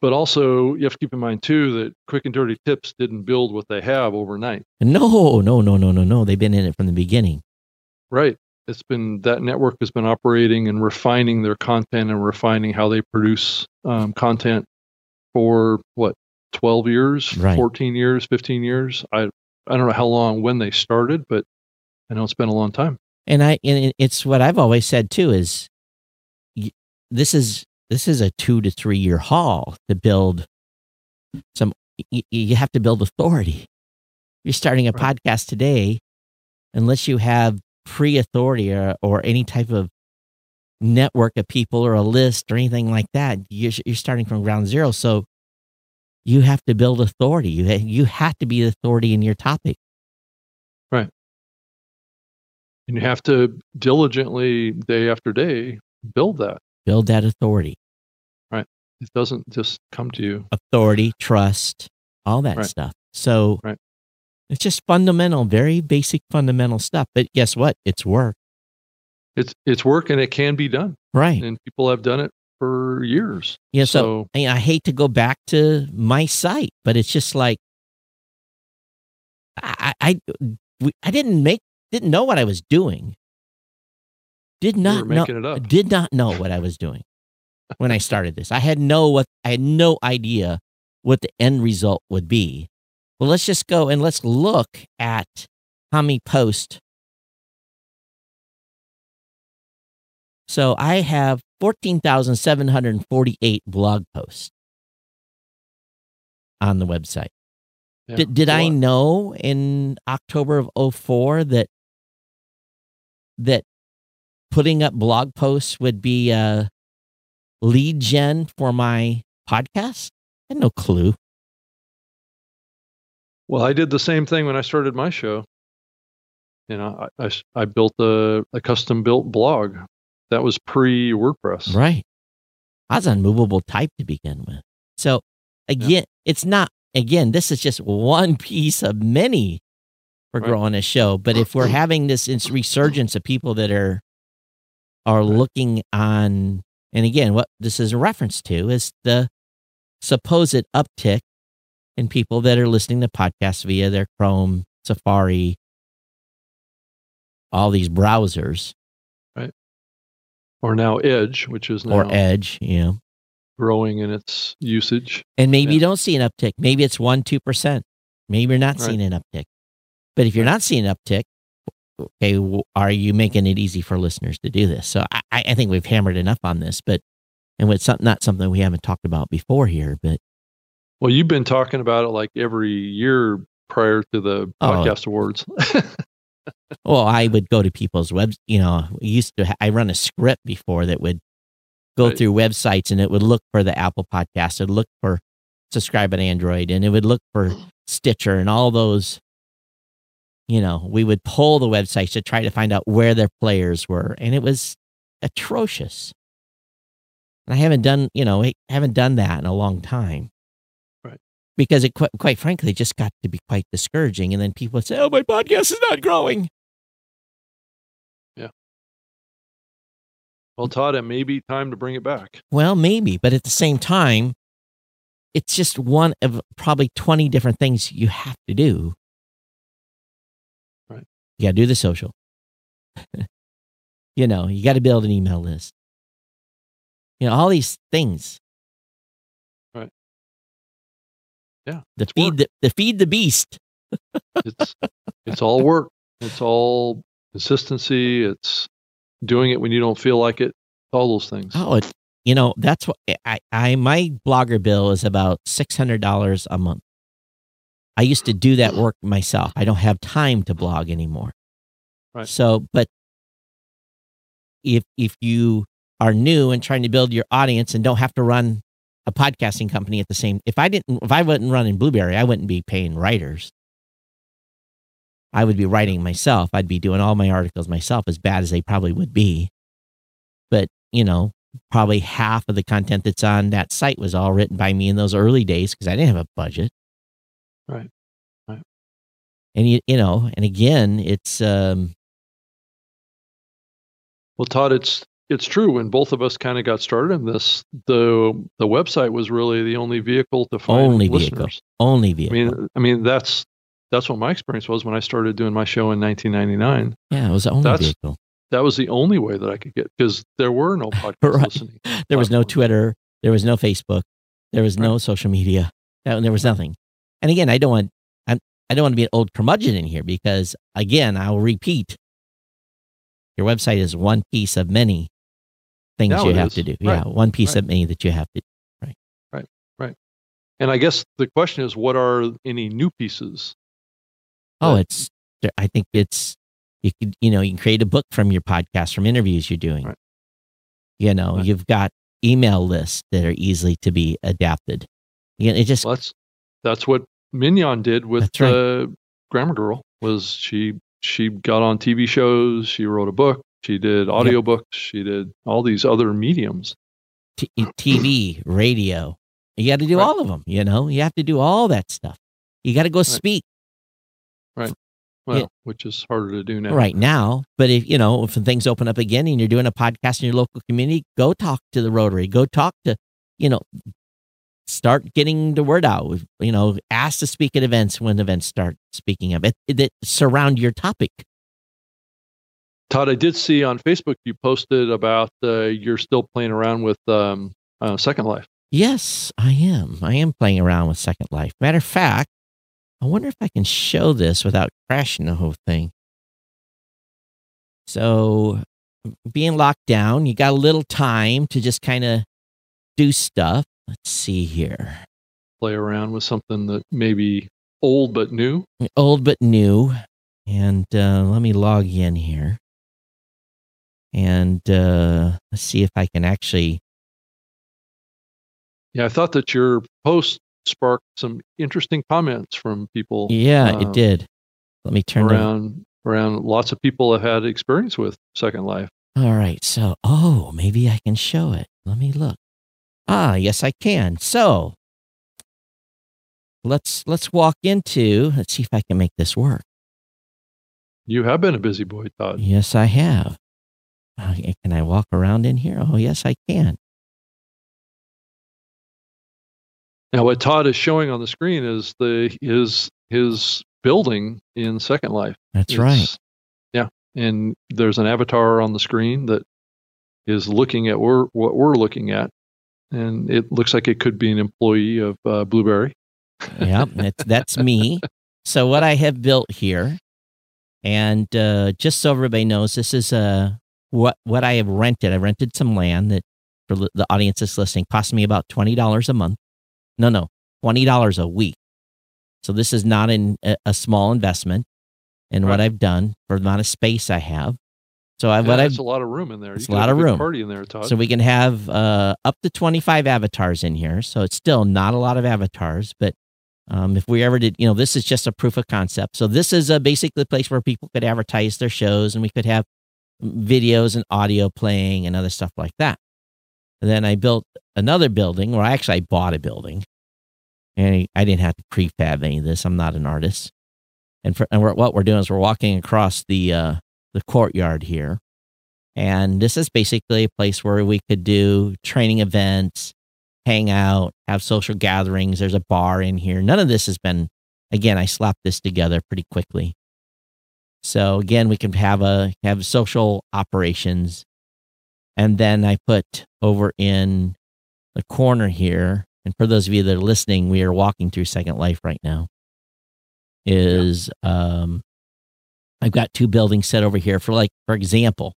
But also, you have to keep in mind too that Quick and Dirty Tips didn't build what they have overnight. No, no, no, no, no, no. They've been in it from the beginning. Right. It's been that network has been operating and refining their content and refining how they produce um, content for what 12 years, right. 14 years, 15 years. I I don't know how long when they started, but I know it's been a long time. And I and it's what I've always said too is this is this is a 2 to 3 year haul to build some you, you have to build authority. You're starting a right. podcast today unless you have pre-authority or, or any type of network of people or a list or anything like that. You're, you're starting from ground zero. So you have to build authority. You, you have to be the authority in your topic. Right. And you have to diligently, day after day, build that. Build that authority. It doesn't just come to you. Authority, trust, all that right. stuff. So right. it's just fundamental, very basic fundamental stuff. But guess what? It's work. It's it's work and it can be done. Right. And people have done it for years. Yeah. So, so I hate to go back to my site, but it's just like I I I didn't make didn't know what I was doing. Did not know. Did not know what I was doing when I started this. I had no what I had no idea what the end result would be. Well, let's just go and let's look at how many posts. So I have 14,748 blog posts on the website. Yeah, did did I know in October of 04 that that putting up blog posts would be a lead gen for my podcast? I had no clue. Well, I did the same thing when I started my show. You know, I, I, I built a, a custom built blog that was pre WordPress. Right. I was on movable type to begin with. So again, yeah. it's not, again, this is just one piece of many for right. growing a show. But if we're having this resurgence of people that are, are right. looking on, and again, what this is a reference to is the supposed uptick in people that are listening to podcasts via their Chrome, Safari, all these browsers. Right. Or now Edge, which is now or Edge, yeah, growing in its usage. And maybe yeah. you don't see an uptick. Maybe it's one, two percent. Maybe you're not right. seeing an uptick. But if you're not seeing an uptick, okay, are you making it easy for listeners to do this? So I, I think we've hammered enough on this, but and it's not something we haven't talked about before here, but well, you've been talking about it like every year prior to the oh. podcast awards. well, I would go to people's webs. You know, used to. I run a script before that would go right. through websites and it would look for the Apple podcast. It would look for subscribe on Android, and it would look for Stitcher and all those. You know, we would pull the websites to try to find out where their players were, and it was atrocious. And I haven't done, you know, I haven't done that in a long time Right. because it quite, quite frankly just got to be quite discouraging. And then people would say, "Oh, my podcast is not growing." Yeah. Well, Todd, it may be time to bring it back. Well, maybe, but at the same time, it's just one of probably twenty different things you have to do. You got to do the social. you know, you got to build an email list. You know, all these things Right. Yeah. The feed the, the feed the beast. it's it's all work. It's all consistency. It's doing it when you don't feel like it. All those things. Oh, it, you know that's what I, I my blogger bill is about six hundred dollars a month. I used to do that mm. work myself. I don't have time to blog anymore. Right. So, but if if you are new and trying to build your audience and don't have to run a podcasting company at the same if I didn't if I wasn't running Blubrry, I wouldn't be paying writers. I would be writing myself. I'd be doing all my articles myself as bad as they probably would be. But, you know, probably half of the content that's on that site was all written by me in those early days because I didn't have a budget. Right. Right. And you you know, and again, it's um well, Todd, it's it's true when both of us kind of got started in this the the website was really the only vehicle to find only listeners. vehicle only vehicle i mean i mean that's that's what my experience was when i started doing my show in 1999 yeah it was the only that's, vehicle that was the only way that i could get because there were no podcast right. listening there was no twitter there was no facebook there was right. no social media there was nothing and again i don't want I'm, i don't want to be an old curmudgeon in here because again i'll repeat your website is one piece of many things now you have is. to do. Right. Yeah, one piece right. of many that you have to. do. Right. Right. Right. And I guess the question is, what are any new pieces? Oh, it's. I think it's. You could, you know, you can create a book from your podcast, from interviews you're doing. Right. You know, you've got email lists that are easily to be adapted. You know, it just. Well, that's that's what Mignon did with the right. Grammar Girl. Was she she got on TV shows, she wrote a book, she did audiobooks. Yep. She did all these other mediums. T- TV, radio. You got to do right. all of them. You know, you have to do all that stuff. You got to go right. speak. Right. Well, yeah. which is harder to do now. Right now. But if, you know, if things open up again and you're doing a podcast in your local community, go talk to the Rotary. Go talk to, you know, start getting the word out. You know, ask to speak at events when events start speaking of it that surround your topic. Todd, I did see on Facebook you posted about uh, you're still playing around with um, uh, Second Life. Yes, I am. I am playing around with Second Life. Matter of fact, I wonder if I can show this without crashing the whole thing. So, being locked down, you got a little time to just kind of do stuff. Let's see here. Play around with something that may be old but new. Old but new. And uh, let me log in here and uh, let's see if I can actually. Yeah, I thought that your post sparked some interesting comments from people. Yeah, uh, it did. Let me turn around around lots of people have had experience with Second Life. All right. So, oh, maybe I can show it. Let me look. Ah, yes, I can. So, let's let's walk into. Let's see if I can make this work. You have been a busy boy, Todd. Yes, I have. Uh, can I walk around in here? Oh, yes, I can. Now, what Todd is showing on the screen is the his his building in Second Life. That's it's, right. Yeah, and there's an avatar on the screen that is looking at we're, what we're looking at, and it looks like it could be an employee of uh, Blubrry. yeah, that's, that's me. So what I have built here, and uh, just so everybody knows, this is uh, what what I have rented. I rented some land that for the audience that's listening cost me about twenty dollars a month. No, no, twenty dollars a week. So this is not an, a, small investment in right. what I've done for the amount of space I have. So I, what I've a lot of room in there. It's a lot of room. Party in there, Todd. So we can have uh, up to twenty five avatars in here. So it's still not a lot of avatars, but um, if we ever did, you know, this is just a proof of concept. So this is a basically a place where people could advertise their shows, and we could have videos and audio playing and other stuff like that. And then I built another building, or actually I bought a building, and I didn't have to prefab any of this. I'm not an artist. And, for, and we're, what we're doing is we're walking across the uh, the courtyard here, and this is basically a place where we could do training events, hang out, have social gatherings. There's a bar in here. None of this has been. Again, I slapped this together pretty quickly. So again, we can have a have social operations, and then I put over in the corner here and for those of you that are listening, we are walking through Second Life right now. Is yeah. um, I've got two buildings set over here for like, for example,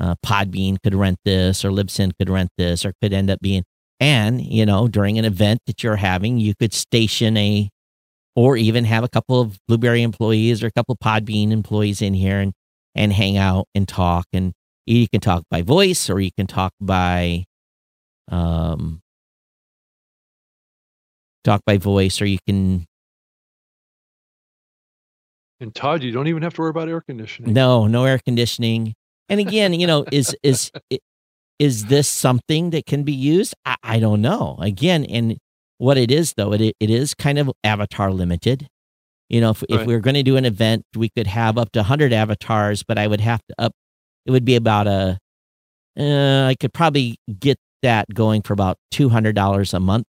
uh, Podbean could rent this, or Libsyn could rent this, or could end up being. And you know, during an event that you're having, you could station a, or even have a couple of Blubrry employees or a couple of Podbean employees in here and and hang out and talk. And you can talk by voice, or you can talk by um, talk by voice, or you can. And Todd, you don't even have to worry about air conditioning. No, no air conditioning. And again, you know, is is is this something that can be used? I, I don't know. Again, and what it is though, it it is kind of avatar limited. You know, if right. if we are going to do an event, we could have up to 100 avatars, but I would have to up. It would be about a. Uh, I could probably get that going for about two hundred dollars a month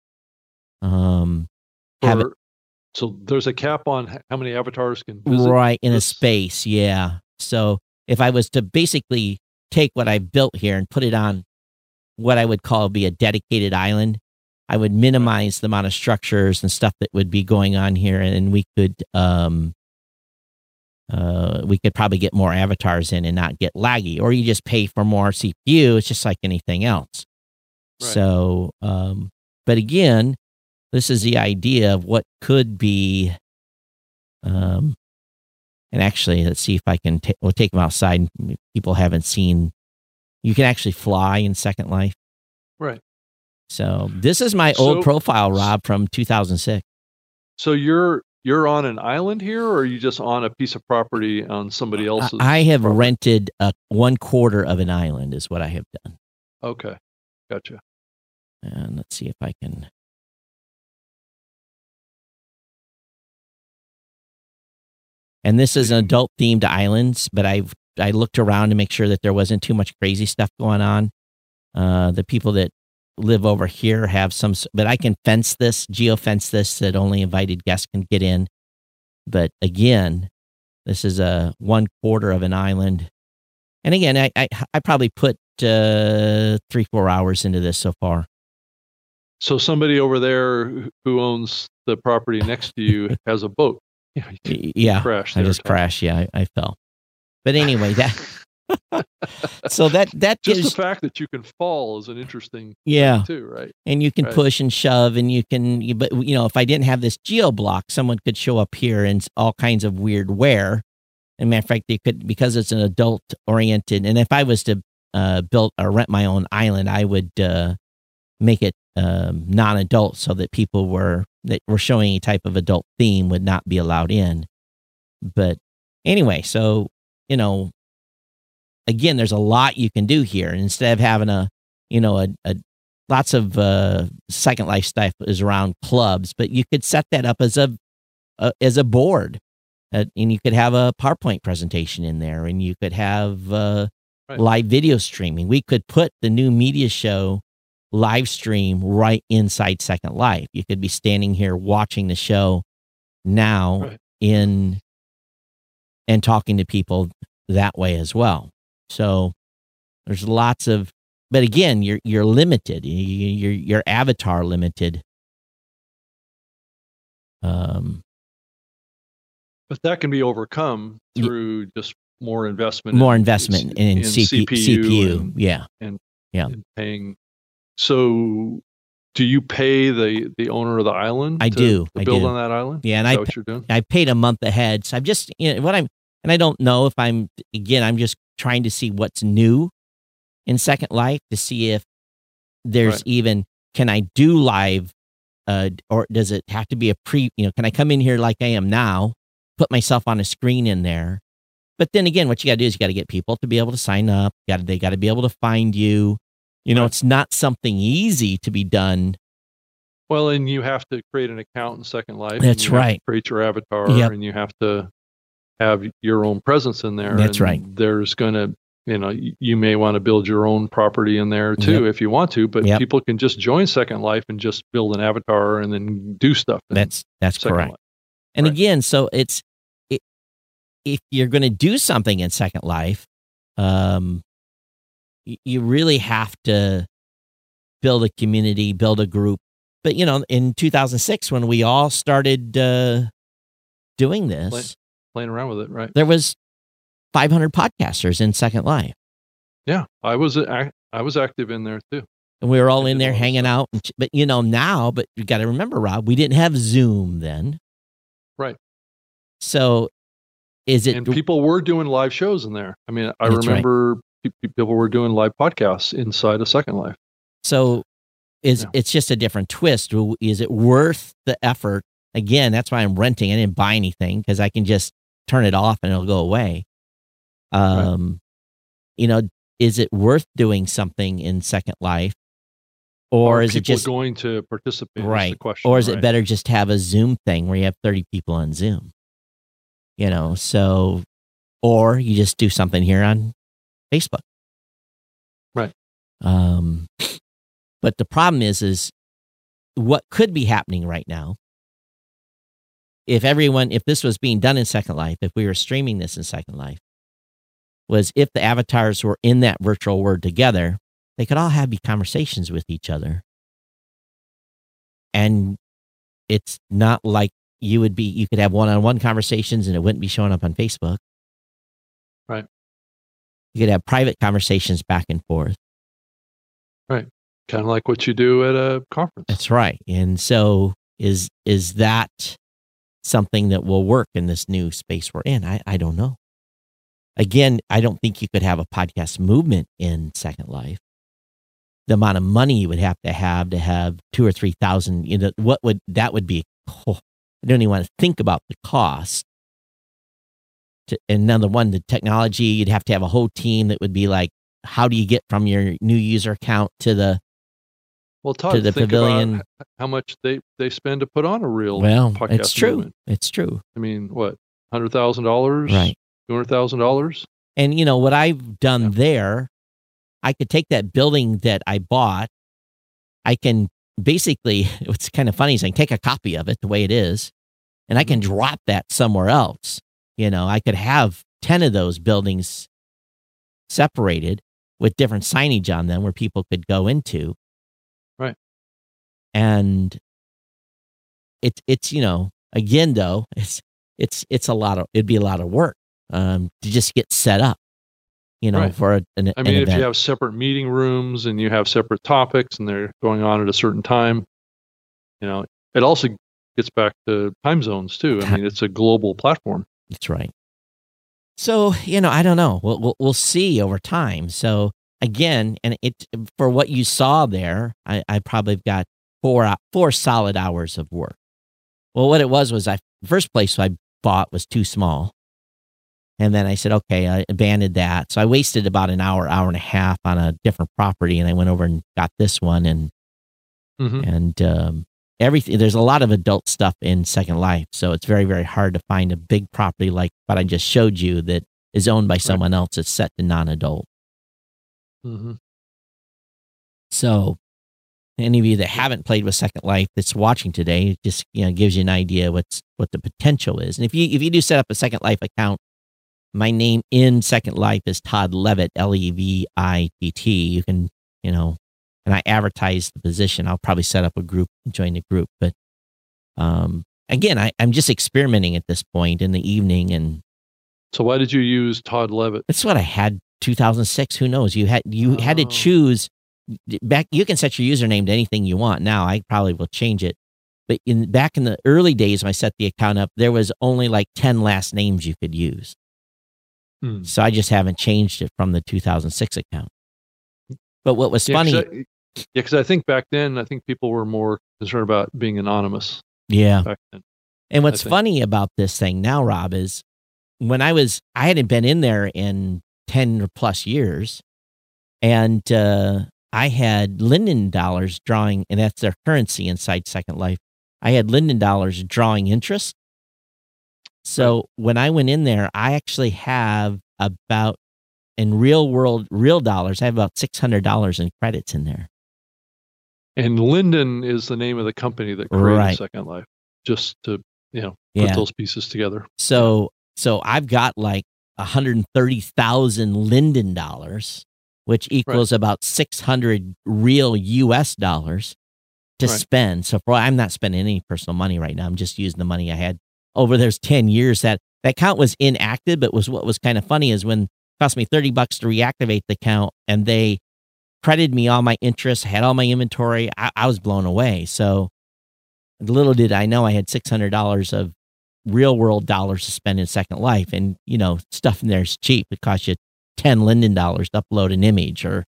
um, have it, so there's a cap on how many avatars can visit right in this? a space. Yeah. So if I was to basically take what I built here and put it on what I would call be a dedicated island, I would minimize the amount of structures and stuff that would be going on here, and we could um, uh, we could probably get more avatars in and not get laggy. Or you just pay for more CPU. It's just like anything else. Right. So, um, but again, this is the idea of what could be. Um, and actually, let's see if I can. we'll take them outside. People haven't seen. You can actually fly in Second Life. Right. So this is my so, old profile, Rob, from 2006. So you're you're on an island here, or are you just on a piece of property on somebody else's? I have property? rented a one quarter of an island, is what I have done. Okay, gotcha. And let's see if I can And this is an adult themed islands, but I've I looked around to make sure that there wasn't too much crazy stuff going on. Uh, the people that live over here have some, but I can fence this, geo fence this, that only invited guests can get in. But again, this is a one quarter of an island, and again, I I, I probably put uh, three four hours into this so far. So somebody over there who owns the property next to you has a boat. Yeah, yeah crashed. I just crashed. Yeah, I, I, fell. But anyway, that. so that that just gives, the fact that you can fall is an interesting yeah too right and you can right. push and shove and you can you, but you know if i didn't have this geo block someone could show up here and all kinds of weird wear and matter of fact they could because it's an adult oriented and if i was to uh build or rent my own island i would uh make it um, non-adult so that people were that were showing any type of adult theme would not be allowed in. But anyway, so you know, again, there's a lot you can do here. And instead of having a, you know, a, a lots of uh, Second Life stuff is around clubs, but you could set that up as a, a as a board, uh, and you could have a PowerPoint presentation in there, and you could have uh, right. live video streaming. We could put the new media show live stream right inside Second Life. You could be standing here watching the show now right. in and talking to people that way as well. So there's lots of, but again, you're you're limited. You're your avatar limited. Um, but that can be overcome through just more investment, more investment in, in, in CPU, CPU and, yeah, and yeah, and paying. So, do you pay the the owner of the island? I to, do. To I build do. on that island. Yeah, and I what you're doing? I paid a month ahead, so I'm just you know, what I'm and I don't know if I'm again I'm just trying to see what's new in Second Life to see if there's right. even can I do live uh, or does it have to be a pre you know can I come in here like I am now put myself on a screen in there but then again what you got to do is you got to get people to be able to sign up got they got to be able to find you you know it's not something easy to be done well and you have to create an account in Second Life that's right create your avatar yep. and you have to have your own presence in there. That's right. There's going to, you know, you may want to build your own property in there too yep. if you want to, but yep. people can just join Second Life and just build an avatar and then do stuff. That's that's Second correct. Life. And right. again, so it's it, if you're going to do something in Second Life, um, you really have to build a community, build a group. But you know, in 2006, when we all started uh, doing this, playing around with it, right? There was 500 podcasters in Second Life. Yeah, I was I, I was active in there too. And we were all in there hanging out. But you know now, but you got to remember, Rob, we didn't have Zoom then. Right. So, is it? And people were doing live shows in there. I mean, I remember right. People were doing live podcasts inside a Second Life. So, is yeah. it's just a different twist? Is it worth the effort? Again, that's why I'm renting. I didn't buy anything because I can just turn it off and it'll go away. Um, right. you know, is it worth doing something in Second Life, or, or is it just going to participate? Right. Question, or is right? it better just have a Zoom thing where you have thirty people on Zoom? You know, so or you just do something here on Facebook. Right. Um, but the problem is, is what could be happening right now if everyone, if this was being done in Second Life, if we were streaming this in Second Life, was if the avatars were in that virtual world together, they could all have conversations with each other. And it's not like you would be, you could have one on one conversations and it wouldn't be showing up on Facebook. Right. You could have private conversations back and forth. Right. Kind of like what you do at a conference. That's right. And so is, is that, something that will work in this new space we're in. I, I don't know. Again, I don't think you could have a podcast movement in Second Life. The amount of money you would have to have to have two or three thousand, you know, what would that would be? Oh, I don't even want to think about the cost. To, another one, the technology, you'd have to have a whole team that would be like, how do you get from your new user account to the well, Todd, to the pavilion. how much they, they spend to put on a real well, podcast it's true. Movement. It's true. I mean, what hundred thousand dollars, right? Two hundred thousand dollars. And you know what I've done yeah. there, I could take that building that I bought. I can basically, what's kind of funny is I can take a copy of it the way it is, and I can Mm-hmm. drop that somewhere else. You know, I could have ten of those buildings separated with different signage on them where people could go into Right. and it's it's you know again though it's it's it's a lot of it'd be a lot of work um to just get set up you know Right. for a, an, I mean, an if event. you have separate meeting rooms and you have separate topics and they're going on at a certain time, you know, it also gets back to time zones too. I mean, it's a global platform. That's right. So you know, I don't know. We'll we'll, we'll see over time. So again, and it for what you saw there, I, I probably got four four solid hours of work. Well, what it was was I first place I bought was too small. And then I said, okay, I abandoned that. So I wasted about an hour, hour and a half on a different property, and I went over and got this one, and Mhm. and um, everything. There's a lot of adult stuff in Second Life, so it's very, very hard to find a big property like what I just showed you that is owned by someone else that's set to non-adult. Mhm. So, any of you that haven't played with Second Life that's watching today, it just you know gives you an idea what's what the potential is. And if you if you do set up a Second Life account, my name in Second Life is Todd Levitt, L E V I T T. You can you know, and I advertise the position. I'll probably set up a group, and join the group, but um, again, I, I'm just experimenting at this point in the evening, and So why did you use Todd Levitt? that's what I had 2006. Who knows? You had you had to Oh. choose back. You can set your username to anything you want. Now I probably will change it. But in back in the early days when I set the account up, there was only like 10 last names you could use. Hmm. So I just haven't changed it from the 2006 account. But what was Yeah, funny, yeah, because I think back then, I think people were more concerned about being anonymous yeah. back then. And what's funny about this thing now, Rob, is when I was, I hadn't been in there in 10 or plus years. And uh, I had Linden dollars drawing, and that's their currency inside Second Life. I had Linden dollars drawing interest. So when I went in there, I actually have about, in real world, real dollars, I have about $600 in credits in there. And Linden is the name of the company that created Right. Second Life. Just to you know put Yeah. those pieces together. So so I've got like 130,000 Linden dollars, which equals about 600 real US dollars to Right. spend. So for I'm not spending any personal money right now. I'm just using the money I had over those 10 years that that account was inactive, but was what was kind of funny is when cost me 30 bucks to reactivate the account and they credited me all my interest, had all my inventory. I, I was blown away. So little did I know I had $600 of real world dollars to spend in Second Life. And, you know, stuff in there is cheap. It costs you 10 Linden dollars to upload an image or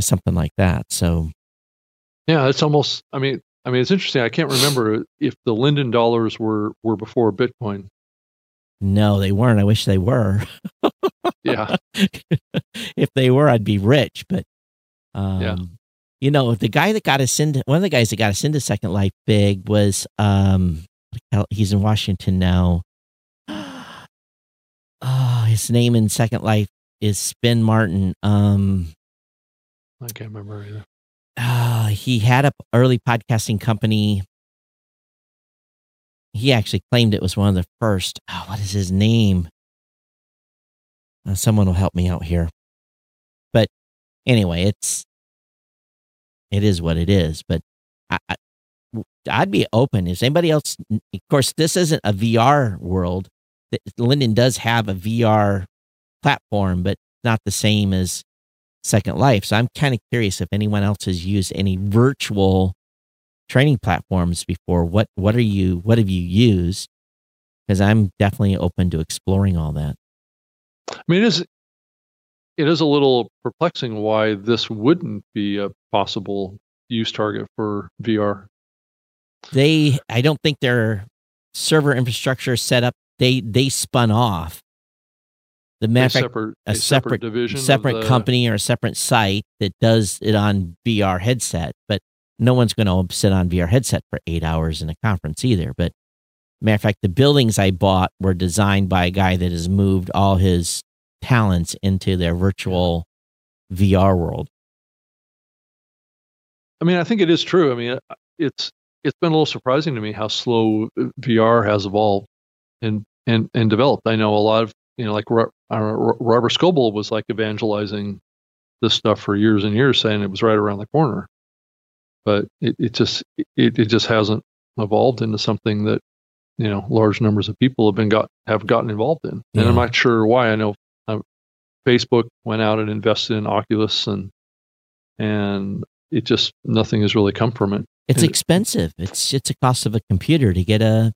something like that. So, Yeah, it's almost. I mean, I mean, it's interesting. I can't remember if the Linden dollars were were before Bitcoin. no, they weren't. I wish they were. Yeah, if they were, I'd be rich. But, um, Yeah. you know, the guy that got us into one of the guys that got us into Second Life big was, um, he's in Washington now. Oh, his name in Second Life is Spin Martin. Um, I can't remember either. uh, he had a early podcasting company. He actually claimed it was one of the first. Oh, what is his name? Uh, someone will help me out here. But anyway, it's it is what it is. But I, I I'd be open. Is anybody else? Of course, this isn't a VR world. Linden does have a VR platform, but not the same as Second Life. So I'm kind of curious if anyone else has used any virtual training platforms before. What what are you what have you used? Because I'm definitely open to exploring all that. I mean, it is it is a little perplexing why this wouldn't be a possible use target for VR. They I don't think their server infrastructure set up. They they spun off. The A matter fact, separate, a separate division, of separate the- company or a separate site that does it on VR headset, but no one's going to sit on VR headset for eight hours in a conference either. But matter of fact, the buildings I bought were designed by a guy that has moved all his talents into their virtual VR world. I mean, I think it is true. I mean, uh, it's it's been a little surprising to me how slow uh, VR has evolved and and and developed. I know a lot of you know, like Ro- I don't know, Ro- Robert Scoble was like evangelizing this stuff for years and years, saying it was right around the corner, but it, it just it, it just hasn't evolved into something that you know large numbers of people have been got have gotten involved in. And Yeah. I'm not sure why. I know uh, Facebook went out and invested in Oculus and and it just nothing has really come from it. It's And- expensive. It's it's a cost of a computer to get a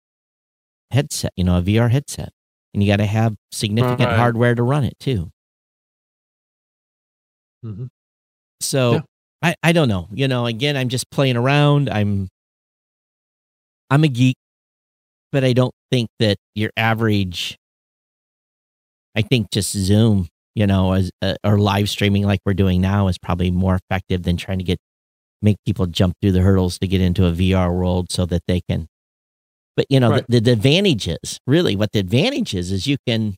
headset, you know, a VR headset, and you got to have significant Right. hardware to run it too. Mhm. So Yeah. I, I don't know. You know, again, I'm just playing around. I'm I'm a geek, but I don't think that your average I think just Zoom, you know, as uh, or live streaming like we're doing now is probably more effective than trying to get make people jump through the hurdles to get into a VR world so that they can. But you know, right. the, the advantage is really what the advantage is is you can.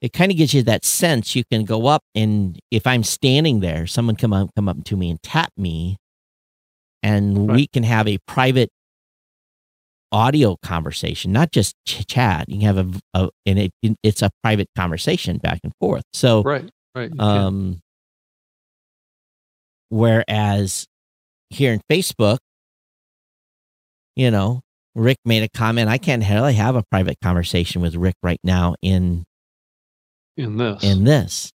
It kind of gives you that sense you can go up and if I'm standing there, someone come up come up to me and tap me, and right. we can have a private audio conversation, not just ch- chat. You can have a, a and it, it's a private conversation back and forth. So right, right. Um, whereas here in Facebook, you know, Rick made a comment. I can't really have a private conversation with Rick right now in in this in this.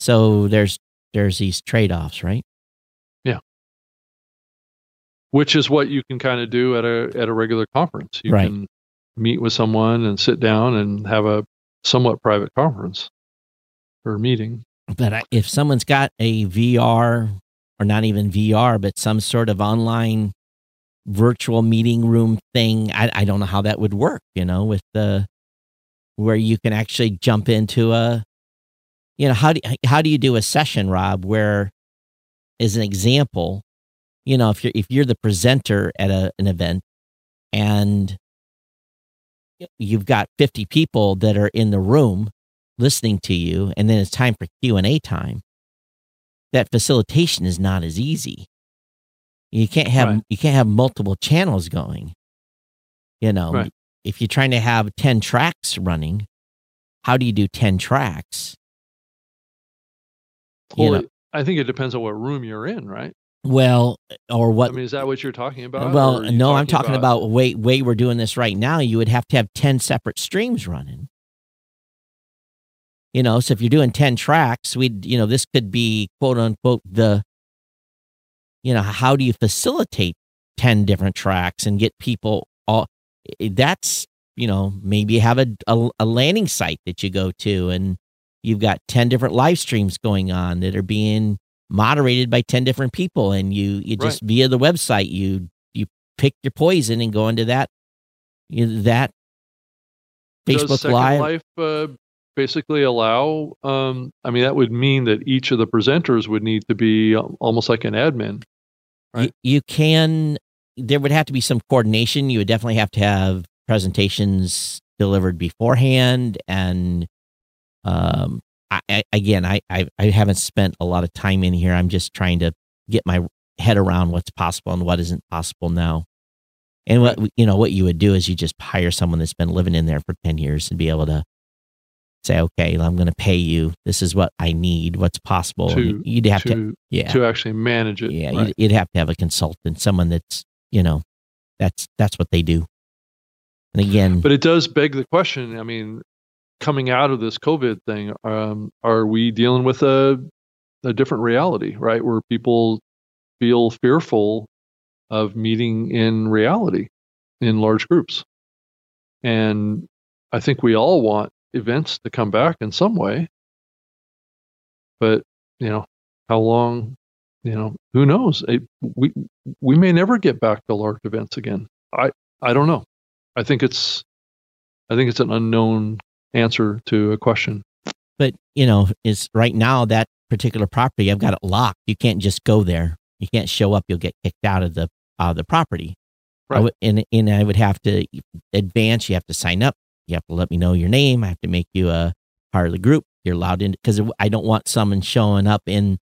So there's there's these trade offs, right? Which is what you can kind of do at a at a regular conference. You right. can meet with someone and sit down and have a somewhat private conference or meeting. But if someone's got a VR or not even VR, but some sort of online virtual meeting room thing, I, I don't know how that would work. You know, with the where you can actually jump into a, you know, how do how do you do a session, Rob? Where, as an example, you know, if you're if you're the presenter at a, an event and you've got 50 people that are in the room listening to you and then it's time for Q&A time that facilitation is not as easy you can't have right. you can't have multiple channels going you know right. if you're trying to have 10 tracks running how do you do 10 tracks well, you know? I think it depends on what room you're in, right? Well, or what? I mean, is that what you're talking about? Well, no, talking I'm talking about, about way way we're doing this right now. You would have to have ten separate streams running. You know, so if you're doing ten tracks, we'd, you know this could be quote unquote the. You know, how do you facilitate ten different tracks and get people all? That's you know maybe you have a, a, a landing site that you go to and you've got 10 different live streams going on that are being moderated by 10 different people and you you just right. via the website you you pick your poison and go into that you that Facebook Live Life uh, basically allow um I mean that would mean that each of the presenters would need to be almost like an admin. Right. you, you can there would have to be some coordination. You would definitely have to have presentations delivered beforehand and um I, again, I, I, I haven't spent a lot of time in here. I'm just trying to get my head around what's possible and what isn't possible now. And what you know, what you would do is you just hire someone that's been living in there for ten years and be able to say, okay, I'm going to pay you. This is what I need. What's possible. To, you'd have to, to, yeah, to actually manage it. Yeah, right. you'd, you'd have to have a consultant, someone that's you know, that's that's what they do. And again, but it does beg the question. I mean, coming out of this COVID thing, um, are we dealing with a a different reality, right? Where people feel fearful of meeting in reality in large groups. And I think we all want events to come back in some way. But, you know, how long, you know, who knows? It, we we may never get back to large events again. I I don't know. I think it's I think it's an unknown answer to a question. But, you know, is right now that particular property, I've got it locked. You can't just go there. You can't show up. You'll get kicked out of the out of the property. Right. I would, and and I would have to advance. You have to sign up. You have to let me know your name. I have to make you a part of the group. You're allowed in because I don't want someone showing up in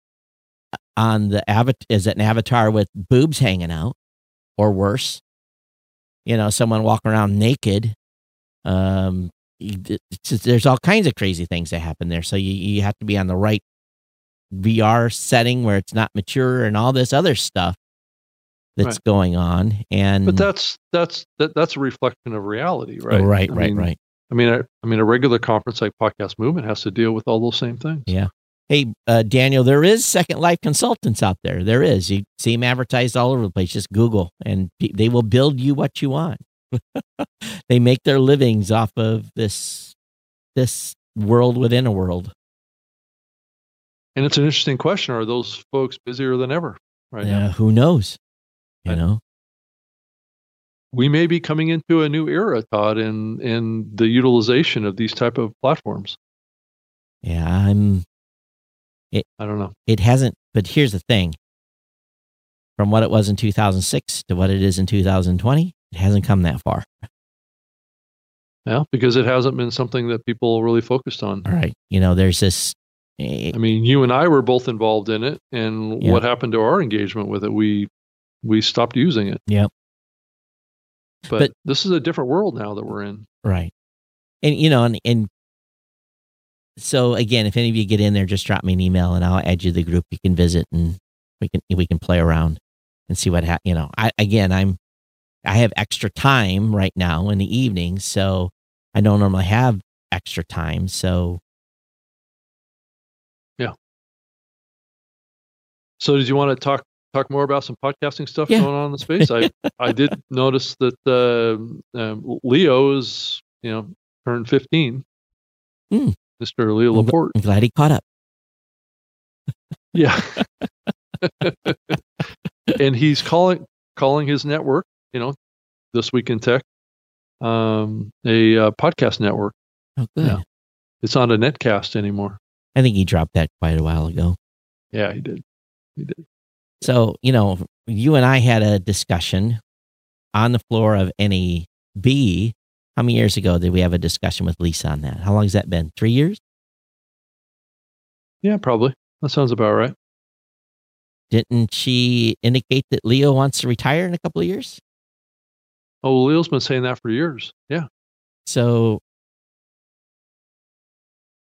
on the avatar as an avatar with boobs hanging out, or worse. You know, someone walking around naked, um, there's all kinds of crazy things that happen there. So you, you have to be on the right VR setting where it's not mature and all this other stuff that's right. going on. And but that's that's that, that's a reflection of reality, right? Oh, right, I right, mean, right. I mean, I, I, mean, a regular conference like Podcast Movement has to deal with all those same things. Yeah. Hey, uh, Daniel, there is Second Life consultants out there. There is. You see them advertised all over the place. Just Google, and they will build you what you want. they make their livings off of this this world within a world. And it's an interesting question. Are those folks busier than ever right yeah, now? Who knows? You know? we may be coming into a new era, Todd, in in the utilization of these type of platforms. Yeah, I'm. It, I don't know. It hasn't, but here's the thing: from what it was in 2006 to what it is in 2020, it hasn't come that far. Yeah, because it hasn't been something that people really focused on. All right, you know, there's this. Eh, I mean, you and I were both involved in it, and Yeah. what happened to our engagement with it? We we stopped using it. Yep. But, But- this is a different world now that we're in. Right. And you know, and, and so again, if any of you get in there, just drop me an email and I'll add you to the group. You can visit and we can we can play around and see what ha- you know. I again, I'm I have extra time right now in the evening, so I don't normally have extra time. So yeah. So, did you want to talk talk more about some podcasting stuff Yeah. going on in the space? I I did notice that uh, um, Leo is you know turned fifteen. Hmm. Mr. Leo Laporte. I'm glad he caught up. Yeah. and he's calling calling his network, you know, this week in tech, um, a uh, podcast network. Oh, good. Yeah. It's not a netcast anymore. I think he dropped that quite a while ago. Yeah, he did. He did. So, you know, you and I had a discussion on the floor of NAB. How many years ago did we have a discussion with Lisa on that? How long has that been? Three years? Yeah, probably. That sounds about right. Didn't she indicate that Leo wants to retire in a couple of years? Oh, Leo's been saying that for years. Yeah. So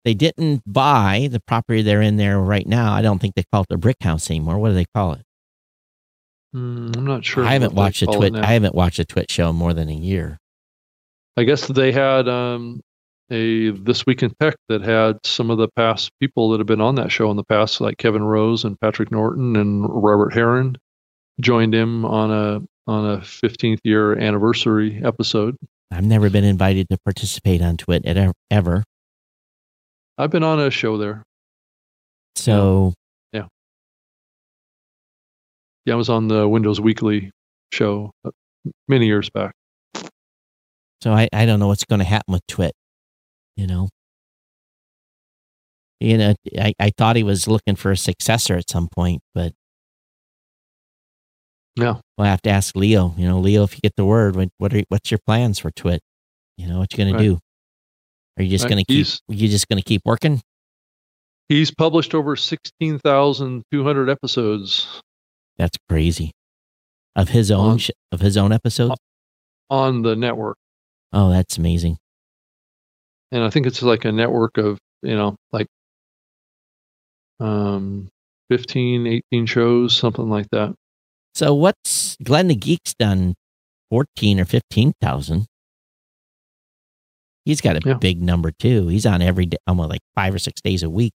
they didn't buy the property they're in there right now. I don't think they call it the brick house anymore. What do they call it? Mm, I'm not sure. I haven't watched a twit. I haven't watched a twit show in more than a year. I guess they had um, a This Week in Tech that had some of the past people that have been on that show in the past, like Kevin Rose and Patrick Norton and Robert Heron, joined him on a on a 15th year anniversary episode. I've never been invited to participate on twit ever. I've been on a show there. So Yeah, Yeah, I was on the Windows Weekly show uh, many years back. So I, I don't know what's going to happen with Twit. You know, you know, I, I thought he was looking for a successor at some point, but Yeah. we'll have to ask Leo. You know, Leo, if you get the word, what are what's your plans for Twit? You know, what you Right. to do? Are you just Right. going to keep? He's- You just going to keep working? He's published over 16,200 episodes That's crazy. Of his own On- sh- of his own episodes. on the network. Oh, that's amazing. and I think it's like a network of you know like um 15 18 shows something like that So what's Glenn the Geek's done? Fourteen or fifteen thousand. He's got a Yeah. big number too. He's on every day, almost like five or six days a week.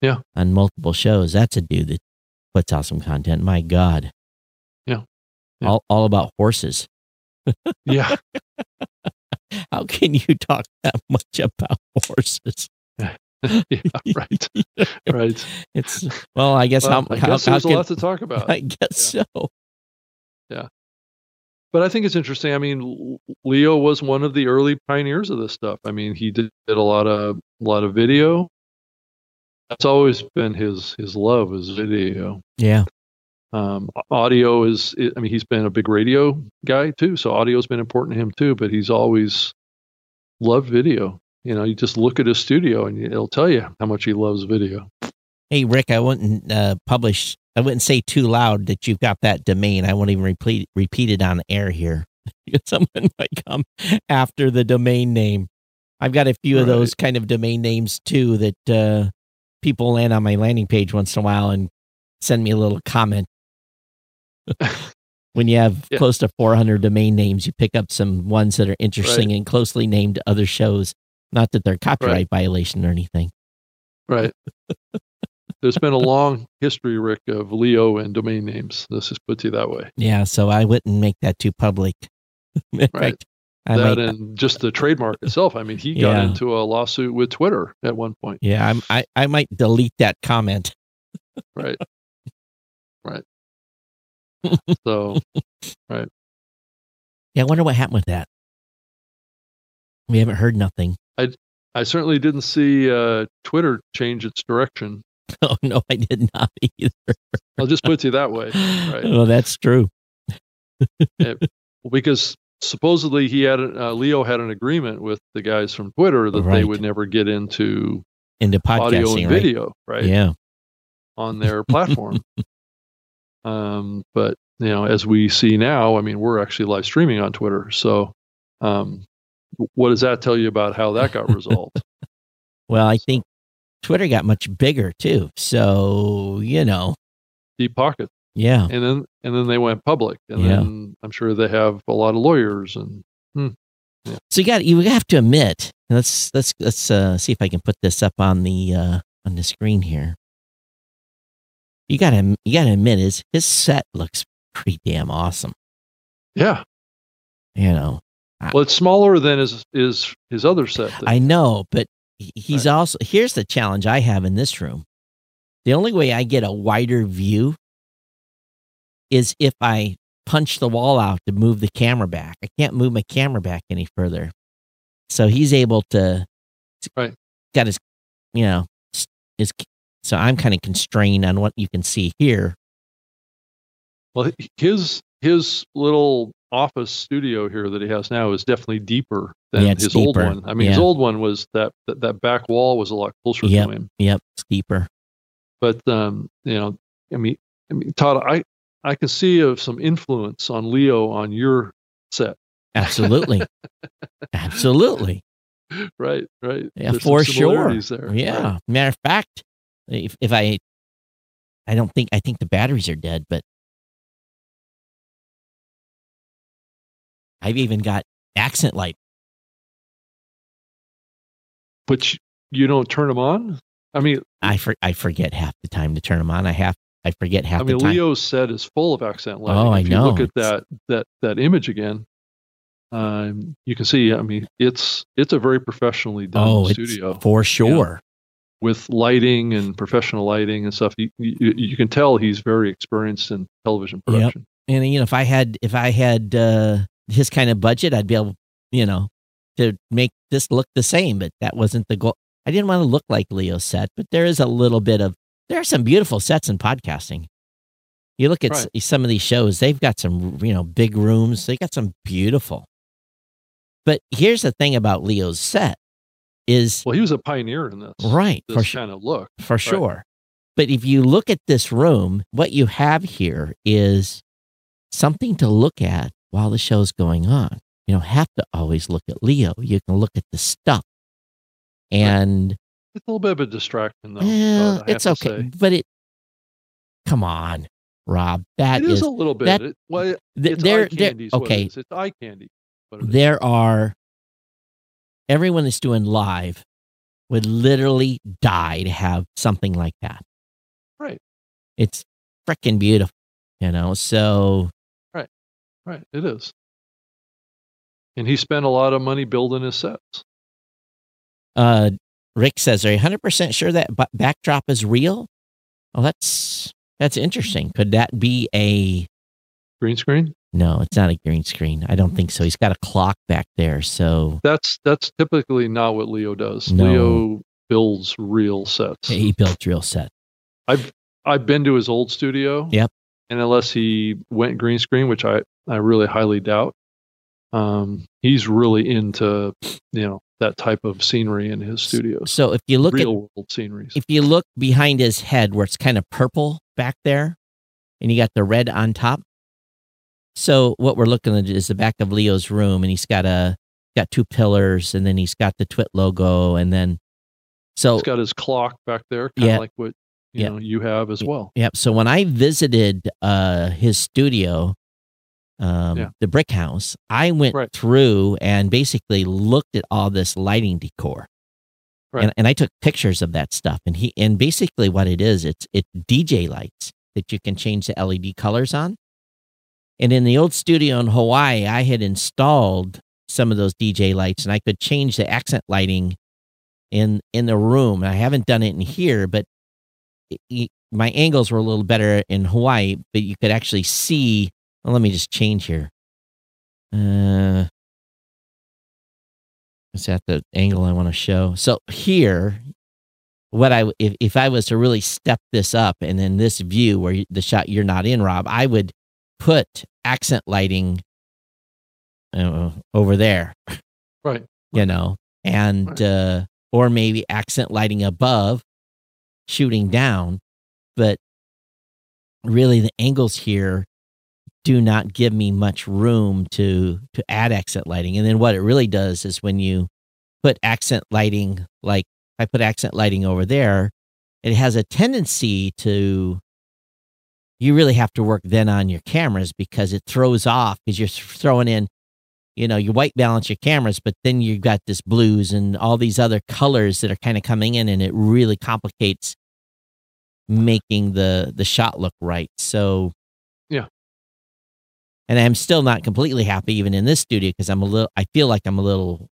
Yeah. on multiple shows. That's a dude that puts out some content. My God. Yeah. Yeah. All all about horses. yeah How can you talk that much about horses? yeah right. Right. It's well, I guess well, how, I how, guess how there's a can- lot to talk about. I guess so. Yeah, but I think it's interesting. I mean Leo was one of the early pioneers of this stuff. I mean he did, did a lot of a lot of video. That's always been his his love is video. Yeah. um, audio is i mean he's been a big radio guy too so audio's been important to him too but he's always loved video you know you just look at his studio and it'll tell you how much he loves video Hey Rick, I wouldn't uh, publish. I wouldn't say too loud that you've got that domain. I won't even repeat repeat it on air here. Someone might come after the domain name. I've got a few of those kind of domain names too that uh, people land on my landing page once in a while and send me a little comment. when you have Yeah. close to 400 domain names, you pick up some ones that are interesting and closely named to other shows. Not that they're copyright violation or anything. right there's been a long history rick of leo and domain names let's just put it that way Yeah, so I wouldn't make that too public. Right. fact, I that might, and just the trademark itself i mean he got into a lawsuit with twitter at one point yeah, I'm, I I might delete that comment. right right so right Yeah, I wonder what happened with that. We haven't heard nothing. I I certainly didn't see uh, Twitter change its direction. Oh no, I did not either. I'll just put it that way. Right. Well, that's true. because supposedly he had uh, Leo had an agreement with the guys from Twitter that they would never get into Into audio and right? video, right? Yeah. on their platform. um, but you know, as we see now, I mean, we're actually live streaming on Twitter. So, um, what does that tell you about how that got resolved? Well, I think Twitter got much bigger too. So, you know, Deep pocket, yeah. and then and then they went public, and Yeah. then I'm sure they have a lot of lawyers and So you got you have to admit. Let's let's let's uh, see if I can put this up on the uh, on the screen here. You gotta you gotta admit his his set looks pretty damn awesome. yeah. You know, Well, it's smaller than his his his other set. I know, but he- he's also here's the challenge I have in this room. The only way I get a wider view is if I punch the wall out to move the camera back. I can't move my camera back any further. So he's able to Right. got his you know his so I'm kind of constrained on what you can see here. Well, his his little office studio here that he has now is definitely deeper than Yeah, his old deeper. one. I mean, his old one was that, that that back wall was a lot closer Yep. to him. Yep, it's deeper. But um, you know, I mean, I mean, Todd, I I can see of some influence on Leo on your set. Absolutely. Absolutely. Right, right. Yeah, There's for sure. There. Yeah. Right. Matter of fact, if if I I don't think I think the batteries are dead, but I've even got accent light. But you, you don't turn them on. I mean, I for, I forget half the time to turn them on. I have I forget half I mean, the time. Leo's set is full of accent lighting. Oh, I if know. you look at that that that image again, um, you can see. I mean, it's it's a very professionally done oh, studio for sure. with lighting and professional lighting and stuff. You, you you can tell he's very experienced in television Yep. production. And you know, if I had if I had uh, his kind of budget, I'd be able, you know, to make this look the same. But that wasn't the goal. I didn't want to look like Leo's set, but there is a little bit of there are some beautiful sets in podcasting. You look at s- some of these shows; they've got some, you know, big rooms. They got some beautiful. But here's the thing about Leo's set is Well, he was a pioneer in this right for this sure kind of look. for sure. But if you look at this room, what you have here is something to look at while the show's going on. You don't have to always look at Leo. You can look at the stuff. And It's a little bit of a distraction, though. well, it's okay. But it come on, Rob. That It is is, a little bit. that- it, well, it's there eye candy. is what it okay. It's eye candy. it is. There are everyone that's doing live would literally die to have something like that. Right. It's freaking beautiful, you know. So Right, it is. And he spent a lot of money building his sets. Uh, Rick says, "Are you hundred percent sure that b- backdrop is real?" Well, that's that's interesting. Could that be a? Green screen. No, it's not a green screen. I don't think so. He's got a clock back there, so That's that's typically not what Leo does. No. Leo builds real sets. he built real set. I've I've been to his old studio. Yep. And unless he went green screen, which I I really highly doubt, um, he's really into you know that type of scenery in his studios. So if you look at real world sceneries. if you look behind his head where it's kind of purple back there, and you got the red on top. So what we're looking at is the back of Leo's room, and he's got a got two pillars, and then he's got the Twit logo, and then so He's got his clock back there, kind of Yeah. like what you Yeah. know you have as well. Yep. So when I visited uh, his studio, um, Yeah. the brick house, I went Right. through and basically looked at all this lighting decor. Right. And, and I took pictures of that stuff. And he and basically what it is, it's it's DJ lights that you can change the LED colors on. And in the old studio in Hawaii, I had installed some of those DJ lights and I could change the accent lighting in in the room. I haven't done it in here, but it- it- my angles were a little better in Hawaii, but you could actually see. Well, let me just change here. Uh, is that the angle I want to show? So here, what I if if I was to really step this up, and then this view where the shot you're not in, Rob, I would put accent lighting uh, over there, Right. you know, and Right. uh, or maybe accent lighting above, shooting down, but really the angles here do not give me much room to to add accent lighting. And then what it really does is when you put accent lighting, like I put accent lighting over there, it has a tendency to you really have to work then on your cameras because it throws off because you're throwing in you know you white balance your cameras but then you've got this blues and all these other colors that are kind of coming in and it really complicates making the the shot look right so Yeah. and i'm still not completely happy even in this studio because i'm a little i feel like i'm a little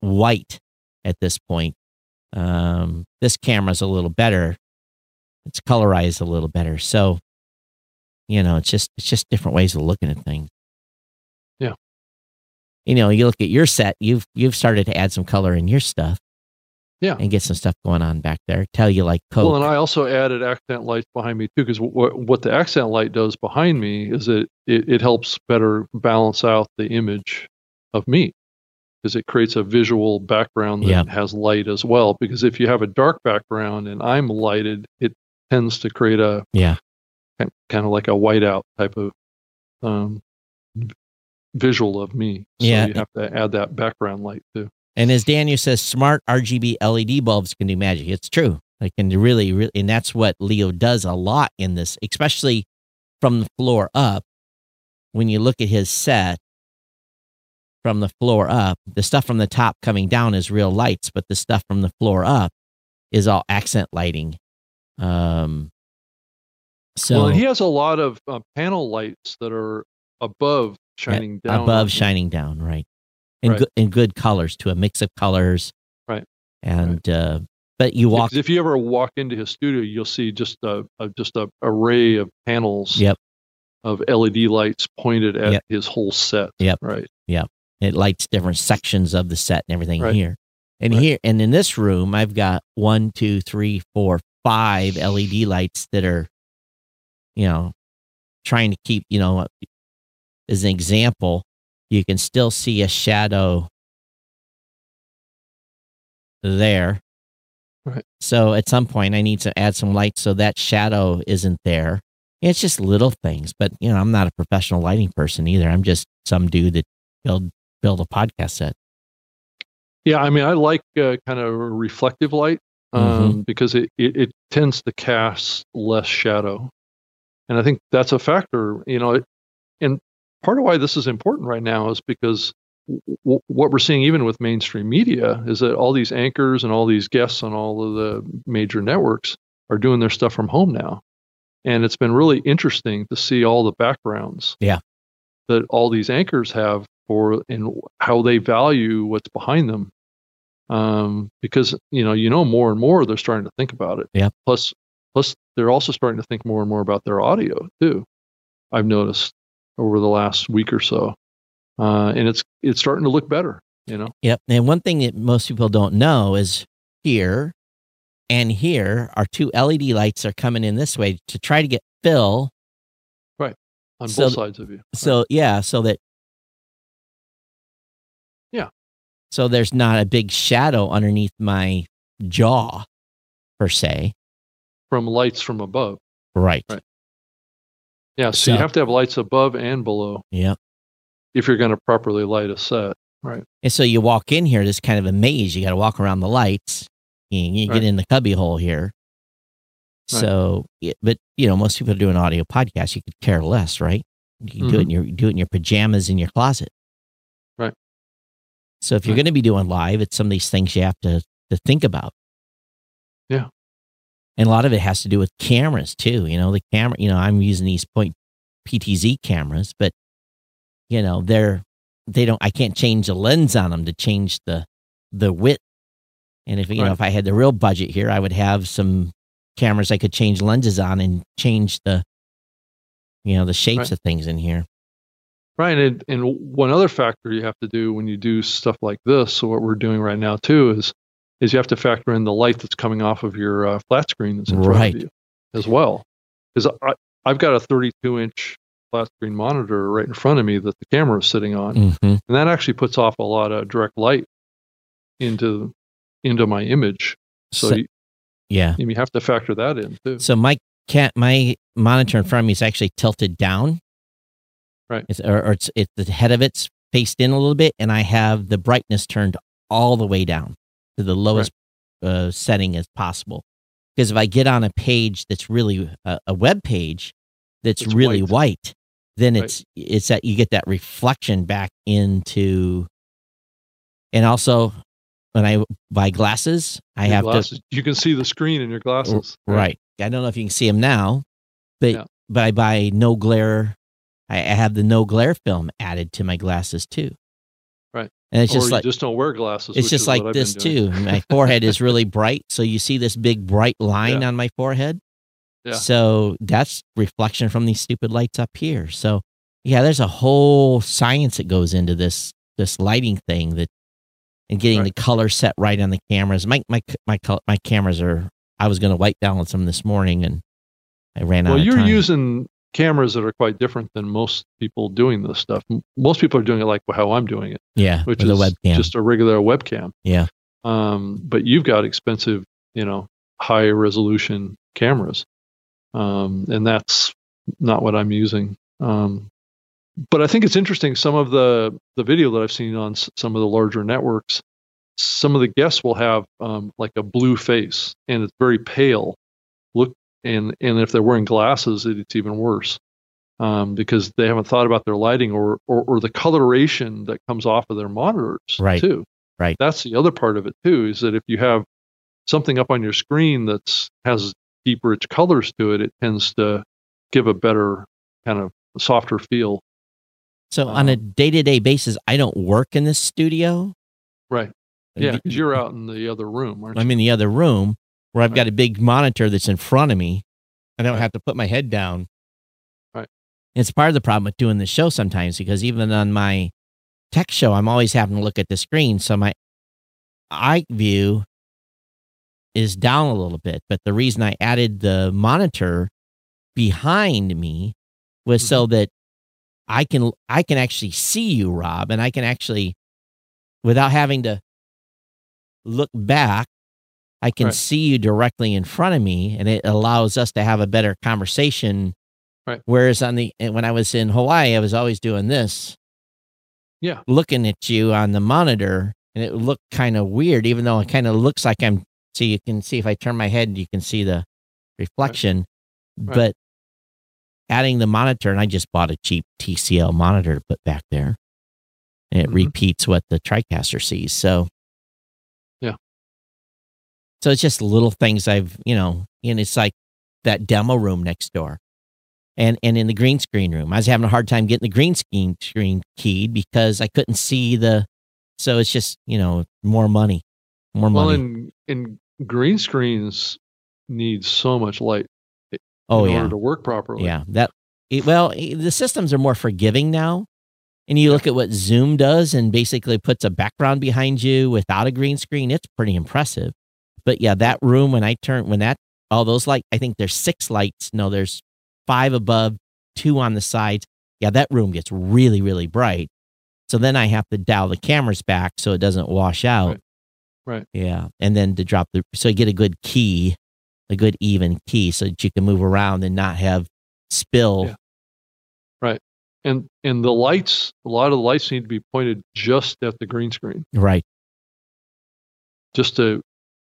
white at this point um this camera's a little better it's colorized a little better so you know it's just it's just different ways of looking at things. You know you look at your set you've you've started to add some color in your stuff Yeah. and get some stuff going on back there tell you like coke Well, and I also added accent lights behind me too, because what what the accent light does behind me is it, it it helps better balance out the image of me, because it creates a visual background that Yeah. has light as well. Because if you have a dark background and I'm lighted, it tends to create a Yeah. kind of like a whiteout type of um, visual of me. So Yeah. you have to add that background light too. And as Daniel says, smart RGB LED bulbs can do magic. It's true. They can really, really, and that's what Leo does a lot in this, especially from the floor up. When you look at his set from the floor up, the stuff from the top coming down is real lights, but the stuff from the floor up is all accent lighting. Um, so well, he has a lot of uh, panel lights that are above shining down. above shining down, right? In Right. good in good colors to a mix of colors, Right. And uh, but you walk, if you ever walk into his studio, you'll see just a, a just a array of panels yep, of LED lights pointed at Yep. his whole set. Yep. Right. Yeah. It lights different sections of the set and everything Right. here. And Right. here and in this room, I've got one, two, three, four, five LED lights that are, you know, trying to keep, you know, as an example, you can still see a shadow there. Right. So at some point, I need to add some light so that shadow isn't there. It's just little things, but you know, I'm not a professional lighting person either. I'm just some dude that build build a podcast set. Yeah, I mean, I like uh, kind of reflective light um, Mm-hmm. because it, it it tends to cast less shadow, and I think that's a factor. You know, it, and part of why this is important right now is because w- w- what we're seeing, even with mainstream media, is that all these anchors and all these guests on all of the major networks are doing their stuff from home now, and it's been really interesting to see all the backgrounds. Yeah. That all these anchors have for and how they value what's behind them um, because you know you know more and more they're starting to think about it. Yeah. Plus, plus they're also starting to think more and more about their audio too. I've noticed over the last week or so, uh, and it's it's starting to look better. You know. Yep. And one thing that most people don't know is here and here our two LED lights are coming in this way to try to get fill. Right on So both sides of you. So yeah, so that Yeah. So there's not a big shadow underneath my jaw per se. from lights from above. Right. Right. Yeah. So, you have to have lights above and below Yep. if you're going to properly light a set. Right. And so you walk in here, this kind of a maze. You got to walk around the lights. You, you Right. get in the cubby hole here. Right. So, yeah, but you know, most people do an audio podcast. You could care less, right? You can do it in your do it in your pajamas in your closet. Mm-hmm. Right. So if you're Right. going to be doing live, it's some of these things you have to to think about. And a lot of it has to do with cameras too. You know, the camera. You know, I'm using these point PTZ cameras, but you know, they're they don't. I can't change the lens on them to change the the width. And if you know, if I had the real budget here, I would have some cameras I could change lenses on and change the you know the shapes Right. of things in here. Right, and and one other factor you have to do when you do stuff like this, so what we're doing right now too is is you have to factor in the light that's coming off of your uh, flat screen that's in front Right. of you as well. Because I've got a 32 inch flat screen monitor right in front of me that the camera is sitting on, hmm and that actually puts off a lot of direct light into into my image. So, So- you, Yeah. you have to factor that in too. So my cat, my monitor in front of me is actually tilted down. Right. It's, or, or it's, it's the head of it's faced in a little bit, and I have the brightness turned all the way down to the lowest uh, setting as possible. Because if I get on a page that's really a, a web page that's It's really white. white, then Right. it's it's that you get that reflection back into. And also, when I buy glasses, I Your have to you can see the screen in your glasses. Right. I don't know if you can see them now, but Yeah. but I buy no glare. I, I have the no glare film added to my glasses too. And it's or just you like just don't wear glasses. it's just like what I've been this too. My forehead is really bright, so you see this big bright line Yeah. on my forehead. Yeah. So that's reflection from these stupid lights up here. So yeah, there's a whole science that goes into this this lighting thing that and getting Right. the color set right on the cameras. My my my my cameras are. I was going to white balance them this morning, and I ran out. Well, you're using cameras that are quite different than most people doing this stuff. Most people are doing it like how I'm doing it, yeah, which is a webcam. just a regular webcam. Yeah. Um, but you've got expensive, you know, high resolution cameras, um, and that's not what I'm using. Um, but I think it's interesting. Some of the the video that I've seen on s- some of the larger networks, some of the guests will have um, like a blue face, and it's very pale. And and if they're wearing glasses, it, it's even worse um, because they haven't thought about their lighting or, or or the coloration that comes off of their monitors Right. too. Right. That's the other part of it too. Is that if you have something up on your screen that's has deep, rich colors to it, it tends to give a better kind of softer feel. so on a um, day to day basis, I don't work in this studio. Right. Yeah, because you're out in the other room, aren't you? I'm in the other room where I've got a big monitor that's in front of me. I don't Right. have to put my head down. Right. It's part of the problem with doing the show sometimes because even on my tech show, I'm always having to look at the screen. So my eye view is down a little bit. But the reason I added the monitor behind me was Mm-hmm. so that I can I can actually see you, Rob, and I can actually without having to look back, I can Right. see you directly in front of me, and it allows us to have a better conversation. Right. Whereas on the when I was in Hawaii, I was always doing this, Yeah. looking at you on the monitor, and it looked kind of weird, even though it kind of looks like I'm. So you can see if I turn my head, you can see the reflection, Right. but adding the monitor, and I just bought a cheap TCL monitor to put back there, and it Mhm. repeats what the TriCaster sees. So. So it's just little things I've, you know, and it's like that demo room next door. And and in the green screen room, I was having a hard time getting the green screen screen keyed because I couldn't see the so it's just, you know, more money. More well, money. and and green screens need so much light oh in yeah. order to work properly. Yeah. That it, well, the systems are more forgiving now. And you look at what Zoom does and basically puts a background behind you without a green screen, it's pretty impressive. But yeah, that room when I turn when that all those light I think there's six lights. No, there's five above, two on the sides. Yeah, that room gets really, really bright. So then I have to dial the cameras back so it doesn't wash out. Right. Right. Yeah. And then to drop the so you get a good key, a good even key so that you can move around and not have spill. Yeah. And and the lights, a lot of the lights need to be pointed just at the green screen, Right. just to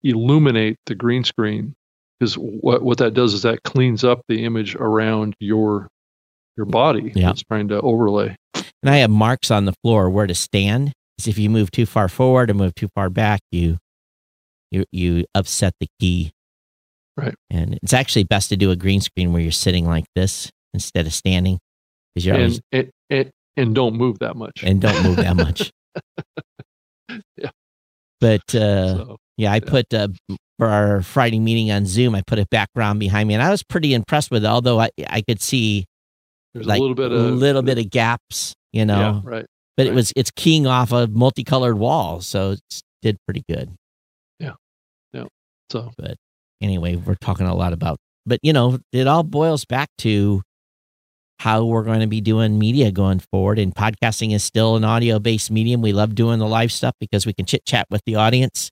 illuminate the green screen. Because what what that does is that cleans up the image around your your body. Yeah. It's trying to overlay. And I have marks on the floor where to stand. Because if you move too far forward or move too far back, you you you upset the key. Right. And it's actually best to do a green screen where you're sitting like this instead of standing. Because you're always And, and and and don't move that much. and don't move that much. Yeah. But uh so, Yeah, I put uh, for our Friday meeting on Zoom. I put a background behind me, and I was pretty impressed with it. Although I I could see there's like a little bit of little bit of gaps You know, Yeah, right. but it was it's keying off of multicolored walls, so it did pretty good. Yeah, yeah. So but Anyway, we're talking a lot about, but you know, it all boils back to how we're going to be doing media going forward. And podcasting is still an audio based medium. We love doing the live stuff because we can chit chat with the audience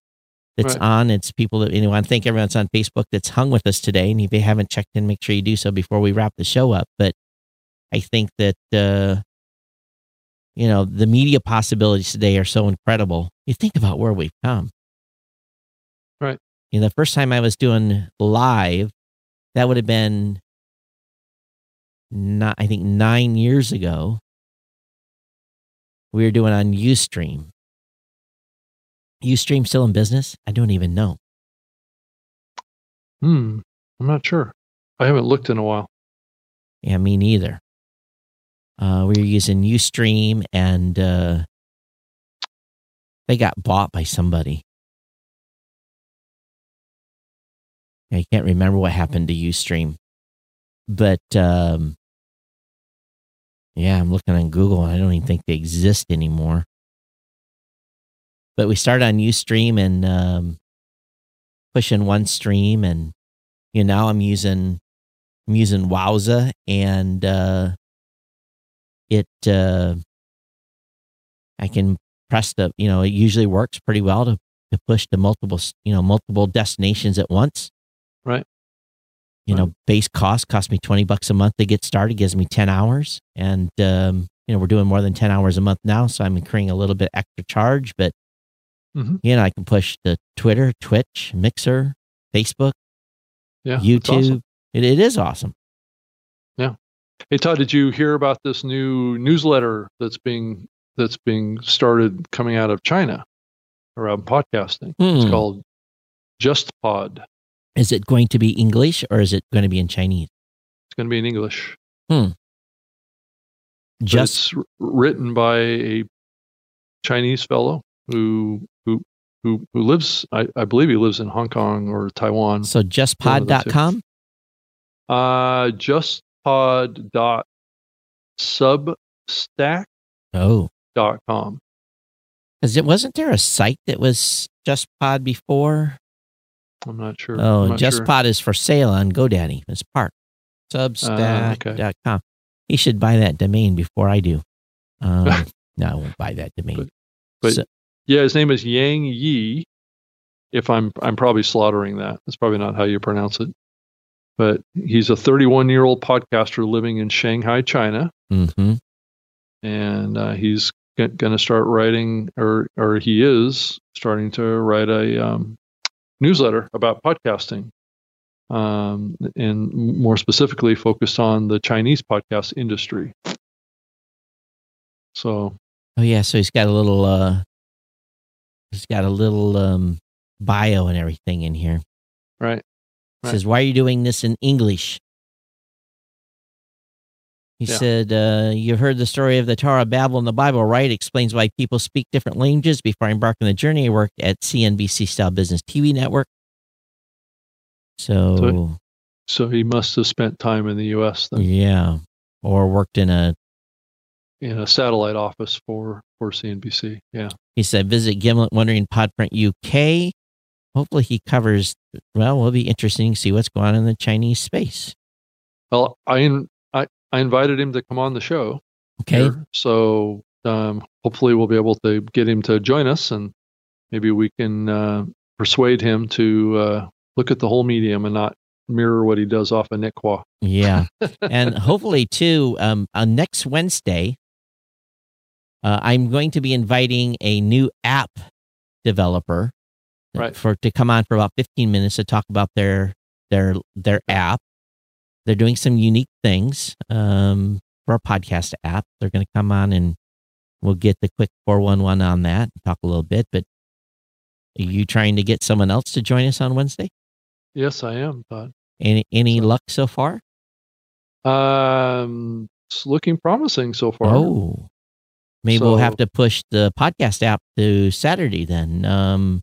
that's Right. on. It's people that, you know, I think everyone's on Facebook that's hung with us today. And if you haven't checked in, make sure you do so before we wrap the show up. But I think that, uh, you know, the media possibilities today are so incredible. You think about where we've come. Right. You know, the first time I was doing live, that would have been not, I think nine years ago. We were doing on Ustream. Ustream still in business? I don't even know. hmm, I'm not sure. I haven't looked in a while. Yeah, me neither. Uh, we were using Ustream and uh, they got bought by somebody. I can't remember what happened to Ustream. But um, yeah, I'm looking on Google and I don't even think they exist anymore. But we started on Ustream and um, pushing one stream and you know now I'm using I'm using Wowza and uh, it uh, I can press the you know it usually works pretty well to to push to multiple you know multiple destinations at once. Right. You know, base cost cost me twenty bucks a month to get started, gives me ten hours, and um, you know we're doing more than ten hours a month now, so I'm incurring a little bit extra charge, but Mhm. know I can push to Twitter, Twitch, Mixer, Facebook, Yeah, YouTube. awesome. It, it is awesome. Yeah. Hey Todd, did you hear about this new newsletter that's being that's being started coming out of China around podcasting? It's Hmm. called Just Pod. Is it going to be English or is it going to be in Chinese? It's going to be in English. but Just it's written by a Chinese fellow who who who lives. I, I believe he lives in Hong Kong or Taiwan. so justpod.com. Uh, justpod dot substack Oh, dot com. because it wasn't there a site that was JustPod before? I'm not sure. Oh, I'm sure. JustPod is for sale on GoDaddy. It's part Substack.com. He should buy that domain before I do. Um, no, I won't buy that domain. but- So- Yeah, his name is Yang Yi. If I'm I'm probably slaughtering that. That's probably not how you pronounce it. But he's a 31 year old podcaster living in Shanghai, China, mhm. and uh, he's going to start writing, or or he is starting to write a um, newsletter about podcasting, um, and more specifically focused on the Chinese podcast industry. So Oh yeah, so he's got a little uh he's got a little um bio and everything in here. right, He Right. says, Why are you doing this in English? He Yeah. said, uh, You've heard the story of the Tower of Babel in the Bible, right? Explains why people speak different languages. Before I embarked on the journey, I worked at CNBC Style Business TV Network. So, So- so he must have spent time in the U.S. then. yeah. Or worked in a, in a satellite office for for CNBC. Yeah. He said, Visit Gimlet Wondery Podprint UK. Hopefully he covers, well, it'll be interesting to see what's going on in the Chinese space. Well, I in, I I invited him to come on the show. Okay. here, so um, hopefully we'll be able to get him to join us, and maybe we can uh, persuade him to uh, look at the whole medium and not mirror what he does off of Nick Quah. Yeah. and hopefully too um on next wednesday uh, i'm going to be inviting a new app developer uh, Right. for to come on for about 15 minutes to talk about their their their app. They're doing some unique things um for our podcast app. They're going to come on and we'll get the quick 411 on that and talk a little bit but are you trying to get someone else to join us on wednesday? Yes, I am, But any any So- luck so far? Um, it's looking promising so far. Oh, maybe we'll have to push the podcast app to Saturday then. Um,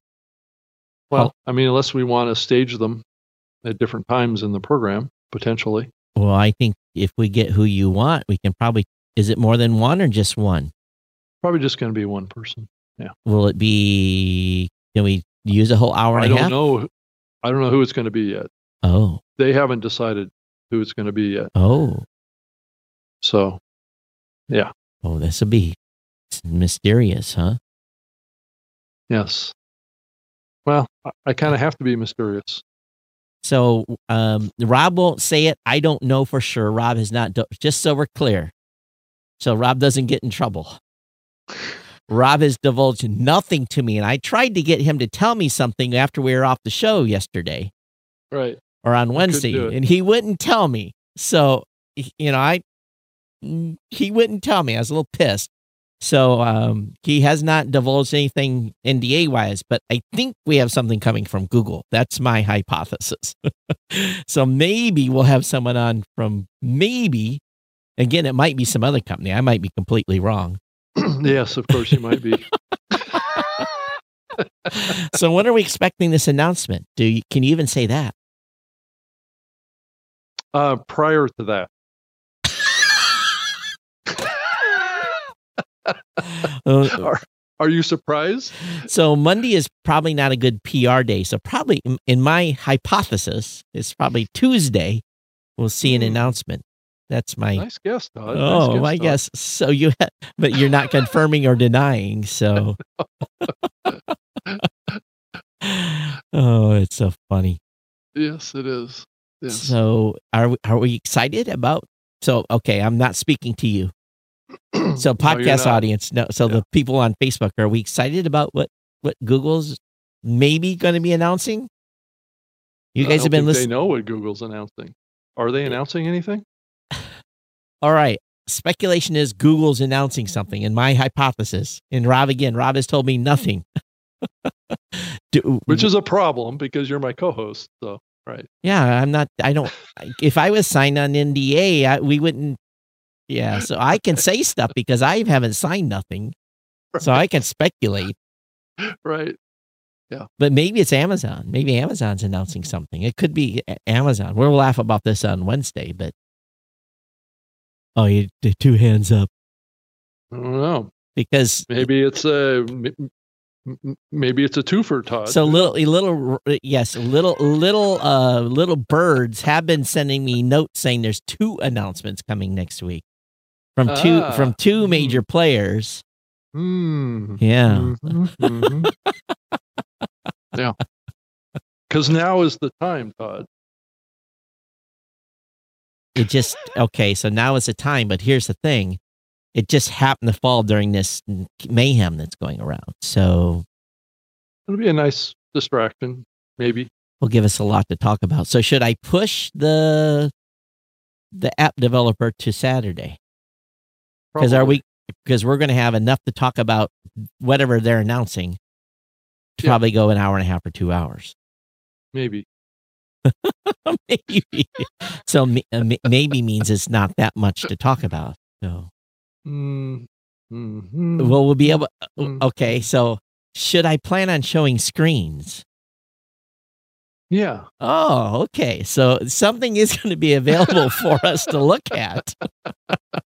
Well, I mean, unless we want to stage them at different times in the program, potentially. well, I think if we get who you want, we can probably is it more than one or just one? Probably just going to be one person. Yeah. Will it be? Can we use a whole hour and don't half? know. I don't know who it's going to be yet. Oh, They haven't decided who it's going to be yet. oh, So yeah. oh! This will be it's mysterious, huh? yes. Well, I, I kind of have to be mysterious. So um, Rob won't say it. I don't know for sure. Rob has not. Do- just so we're clear, so Rob doesn't get in trouble. Rob has divulged nothing to me, and I tried to get him to tell me something after we were off the show yesterday Right. or on Wednesday, and he wouldn't tell me. So you know, I he wouldn't tell me. I was a little pissed. So um, he has not divulged anything NDA wise, but I think we have something coming from Google. That's my hypothesis. so maybe we'll have someone on from maybe. Again, it might be some other company. I might be completely wrong. yes, of course you might be. So when are we expecting this announcement? Do you, can you even say that? Uh, prior to that, are, are you surprised? So Monday is probably not a good PR day. So probably in- my hypothesis, it's probably Tuesday. We'll see an Hmm. announcement. That's my Nice guess, Todd. oh nice my Todd. guess. So you, ha- but you're not confirming or denying. So oh, it's so funny. Yes, it is. Yes. So are we, are we excited about? So okay, I'm not speaking to you. So podcast not. audience, no. So Yeah. the people on Facebook, are we excited about what what Google's maybe going to be announcing? You guys have been listening. They know what Google's announcing. Are they announcing anything? All right. Speculation is Google's announcing something, and my hypothesis. And Rob again, Rob has told me nothing. Do, Which is a problem because you're my co-host. So right. yeah, I'm not. I don't. If I was signed on NDA, I, we wouldn't. Yeah, so I can say stuff because I haven't signed nothing, so I can speculate. Right. Yeah. But maybe it's Amazon. Maybe Amazon's announcing something. It could be Amazon. We'll laugh about this on Wednesday, but oh, you did two hands up I don't know. because Maybe it's a maybe it's a twofer, Todd. so little little yes little little uh little birds have been sending me notes saying there's two announcements coming next week from two Ah, from two hmm. major players. Hmm. Yeah. Mhm, mhm. yeah. Because now is the time, Todd. It just okay. So now is the time. But here's the thing: it just happened to fall during this mayhem that's going around. So It'll be a nice distraction, maybe. will give us a lot to talk about. So should I push the the app developer to Saturday? Because are we because we're going to have enough to talk about whatever they're announcing to Yeah. probably go an hour and a half or two hours. Maybe. maybe. So uh, maybe means it's not that much to talk about. So Mm, mhm. well, we'll be able. Mm. Okay, so should I plan on showing screens? yeah. Oh, okay. So something is going to be available for us to look at.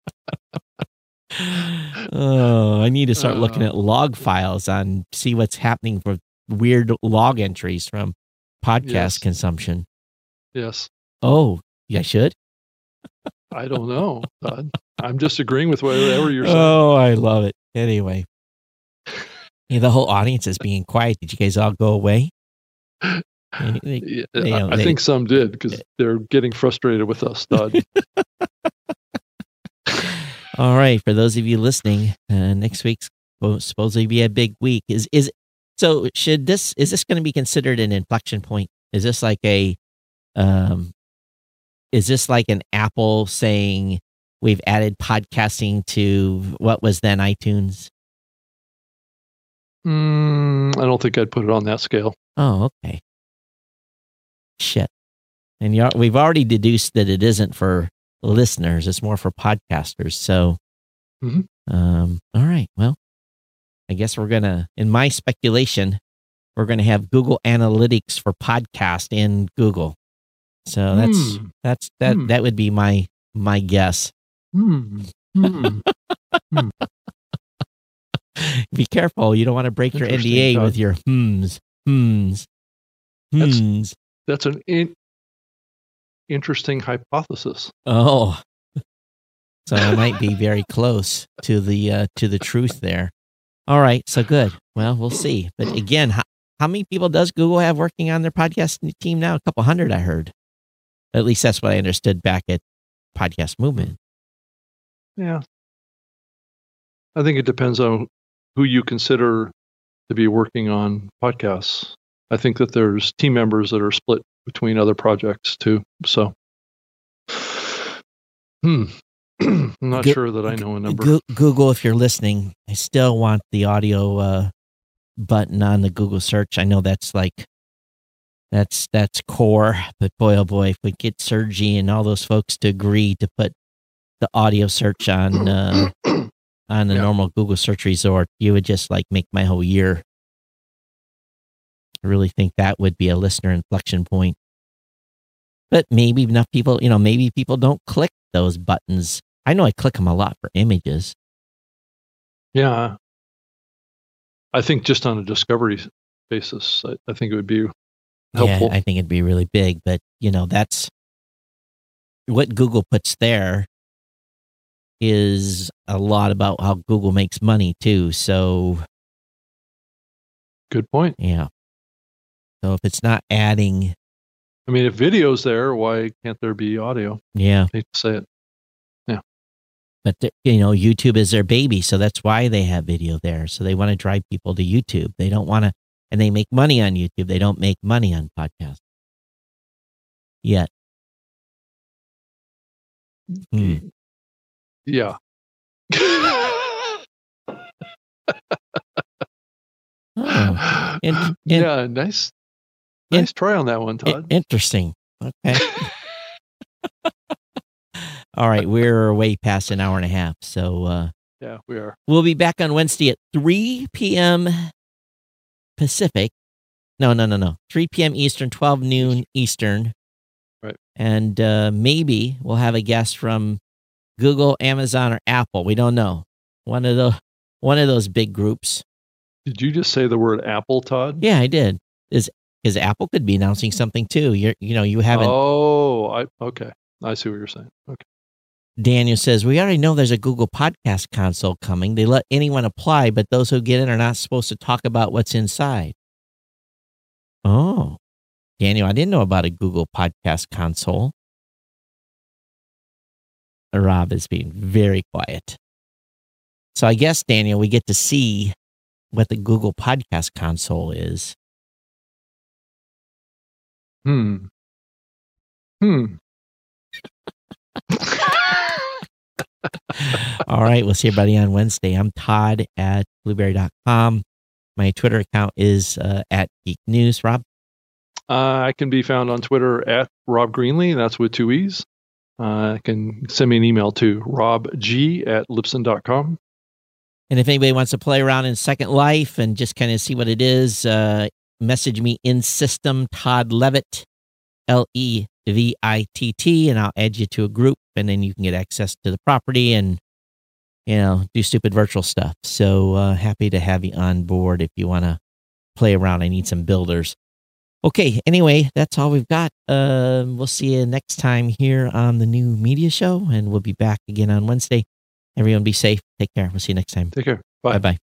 oh, I need to start looking Uh. at log files and see what's happening for weird log entries from podcast Yes. consumption. Yes. Oh, yeah, I should. I don't know, Todd. I'm just agreeing with whatever you're saying. Oh, I love it. Anyway, yeah, the whole audience is being quiet. Did you guys all go away? They- they- Yeah, I, they- think some did because they're getting frustrated with us, Todd. All right, for those of you listening, uh, next week's will supposedly be a big week. Is is so? Should this is this going to be considered an inflection point? Is this like a, um, is this like an Apple saying we've added podcasting to what was then iTunes? mm, I don't think I'd put it on that scale. Oh, okay. Shit, and we've already deduced that it isn't for listeners; it's more for podcasters. So, Mhm. um, all right. Well, I guess we're gonna, in my speculation, we're gonna have Google Analytics for podcast in Google. So that's Hmm. that's that Hmm. that would be my my guess. Hmm. Be careful. You don't want to break your NDA with your hmms, hmms, That's- That's an in- interesting hypothesis. Oh, so I might be very close to the uh, to the truth there. All right, so good. Well, we'll see. But again, how, how many people does Google have working on their podcast team now? A couple hundred, I heard. At least that's what I understood back at Podcast Movement. Yeah. I think it depends on who you consider to be working on podcasts. I think that there's team members that are split between other projects too. So, hmm. I'm not Go- sure that I know a number. Goo- Google, if you're listening, I still want the audio uh, button on the Google search. I know that's like that's that's core, but boy oh boy, if we get Sergey and all those folks to agree to put the audio search on uh, on a Yeah. normal Google search resort, you would just like make my whole year. I really think that would be a listener inflection point. But maybe enough people, you know, maybe people don't click those buttons. I know I click them a lot for images. Yeah. I think just on a discovery basis, I, I think it would be helpful. Yeah, I think it'd be really big, but you know, that's what Google puts there is a lot about how Google makes money too. So, Good point. yeah. So if it's not adding, I mean, if video's there, why can't there be audio? yeah, hate to say it. Yeah, but the- you know, YouTube is their baby, so that's why they have video there. So they want to drive people to YouTube. They don't want to, and they make money on YouTube. They don't make money on podcasts yet. Hmm. Yeah. Oh, in- in- yeah, nice, in- nice try on that one, Todd. interesting. Okay. All right, we're way past an hour and a half, so uh, yeah, we are. we'll be back on Wednesday at 3 p.m. Pacific. No, no, no, no. 3 p.m. Eastern, 12 noon Eastern. Right. And uh, maybe we'll have a guest from Google, Amazon, or Apple. We don't know. One of the one of those big groups. Did you just say the word apple, Todd? Yeah, I did. Is because Apple could be announcing something too. You're, you know, you haven't. Oh, I okay. I see what you're saying. Okay. Daniel says, We already know there's a Google Podcast console coming. They let anyone apply, but those who get in are not supposed to talk about what's inside. Oh, Daniel, I didn't know about a Google Podcast console. Rob is being very quiet. So I guess, Daniel, we get to see what the Google Podcast console is. Hmm. Hmm. All right. We'll see everybody on Wednesday. I'm Todd at blubrry.com. My Twitter account is uh, at Geek News. Rob? Uh, I can be found on Twitter at Rob Greenlee. That's with two E's. Uh, I can send me an email to robg at libsyn.com. And if anybody wants to play around in Second Life and just kind of see what it is, uh, message me in system Todd Levitt, L E V I T T, and I'll add you to a group, and then you can get access to the property and you know do stupid virtual stuff. So uh, happy to have you on board if you want to play around. I need some builders. Okay. Anyway, that's all we've got. Um, we'll see you next time here on the new media show, and we'll be back again on Wednesday. Everyone, be safe. Take care. We'll see you next time. Take care. Bye bye.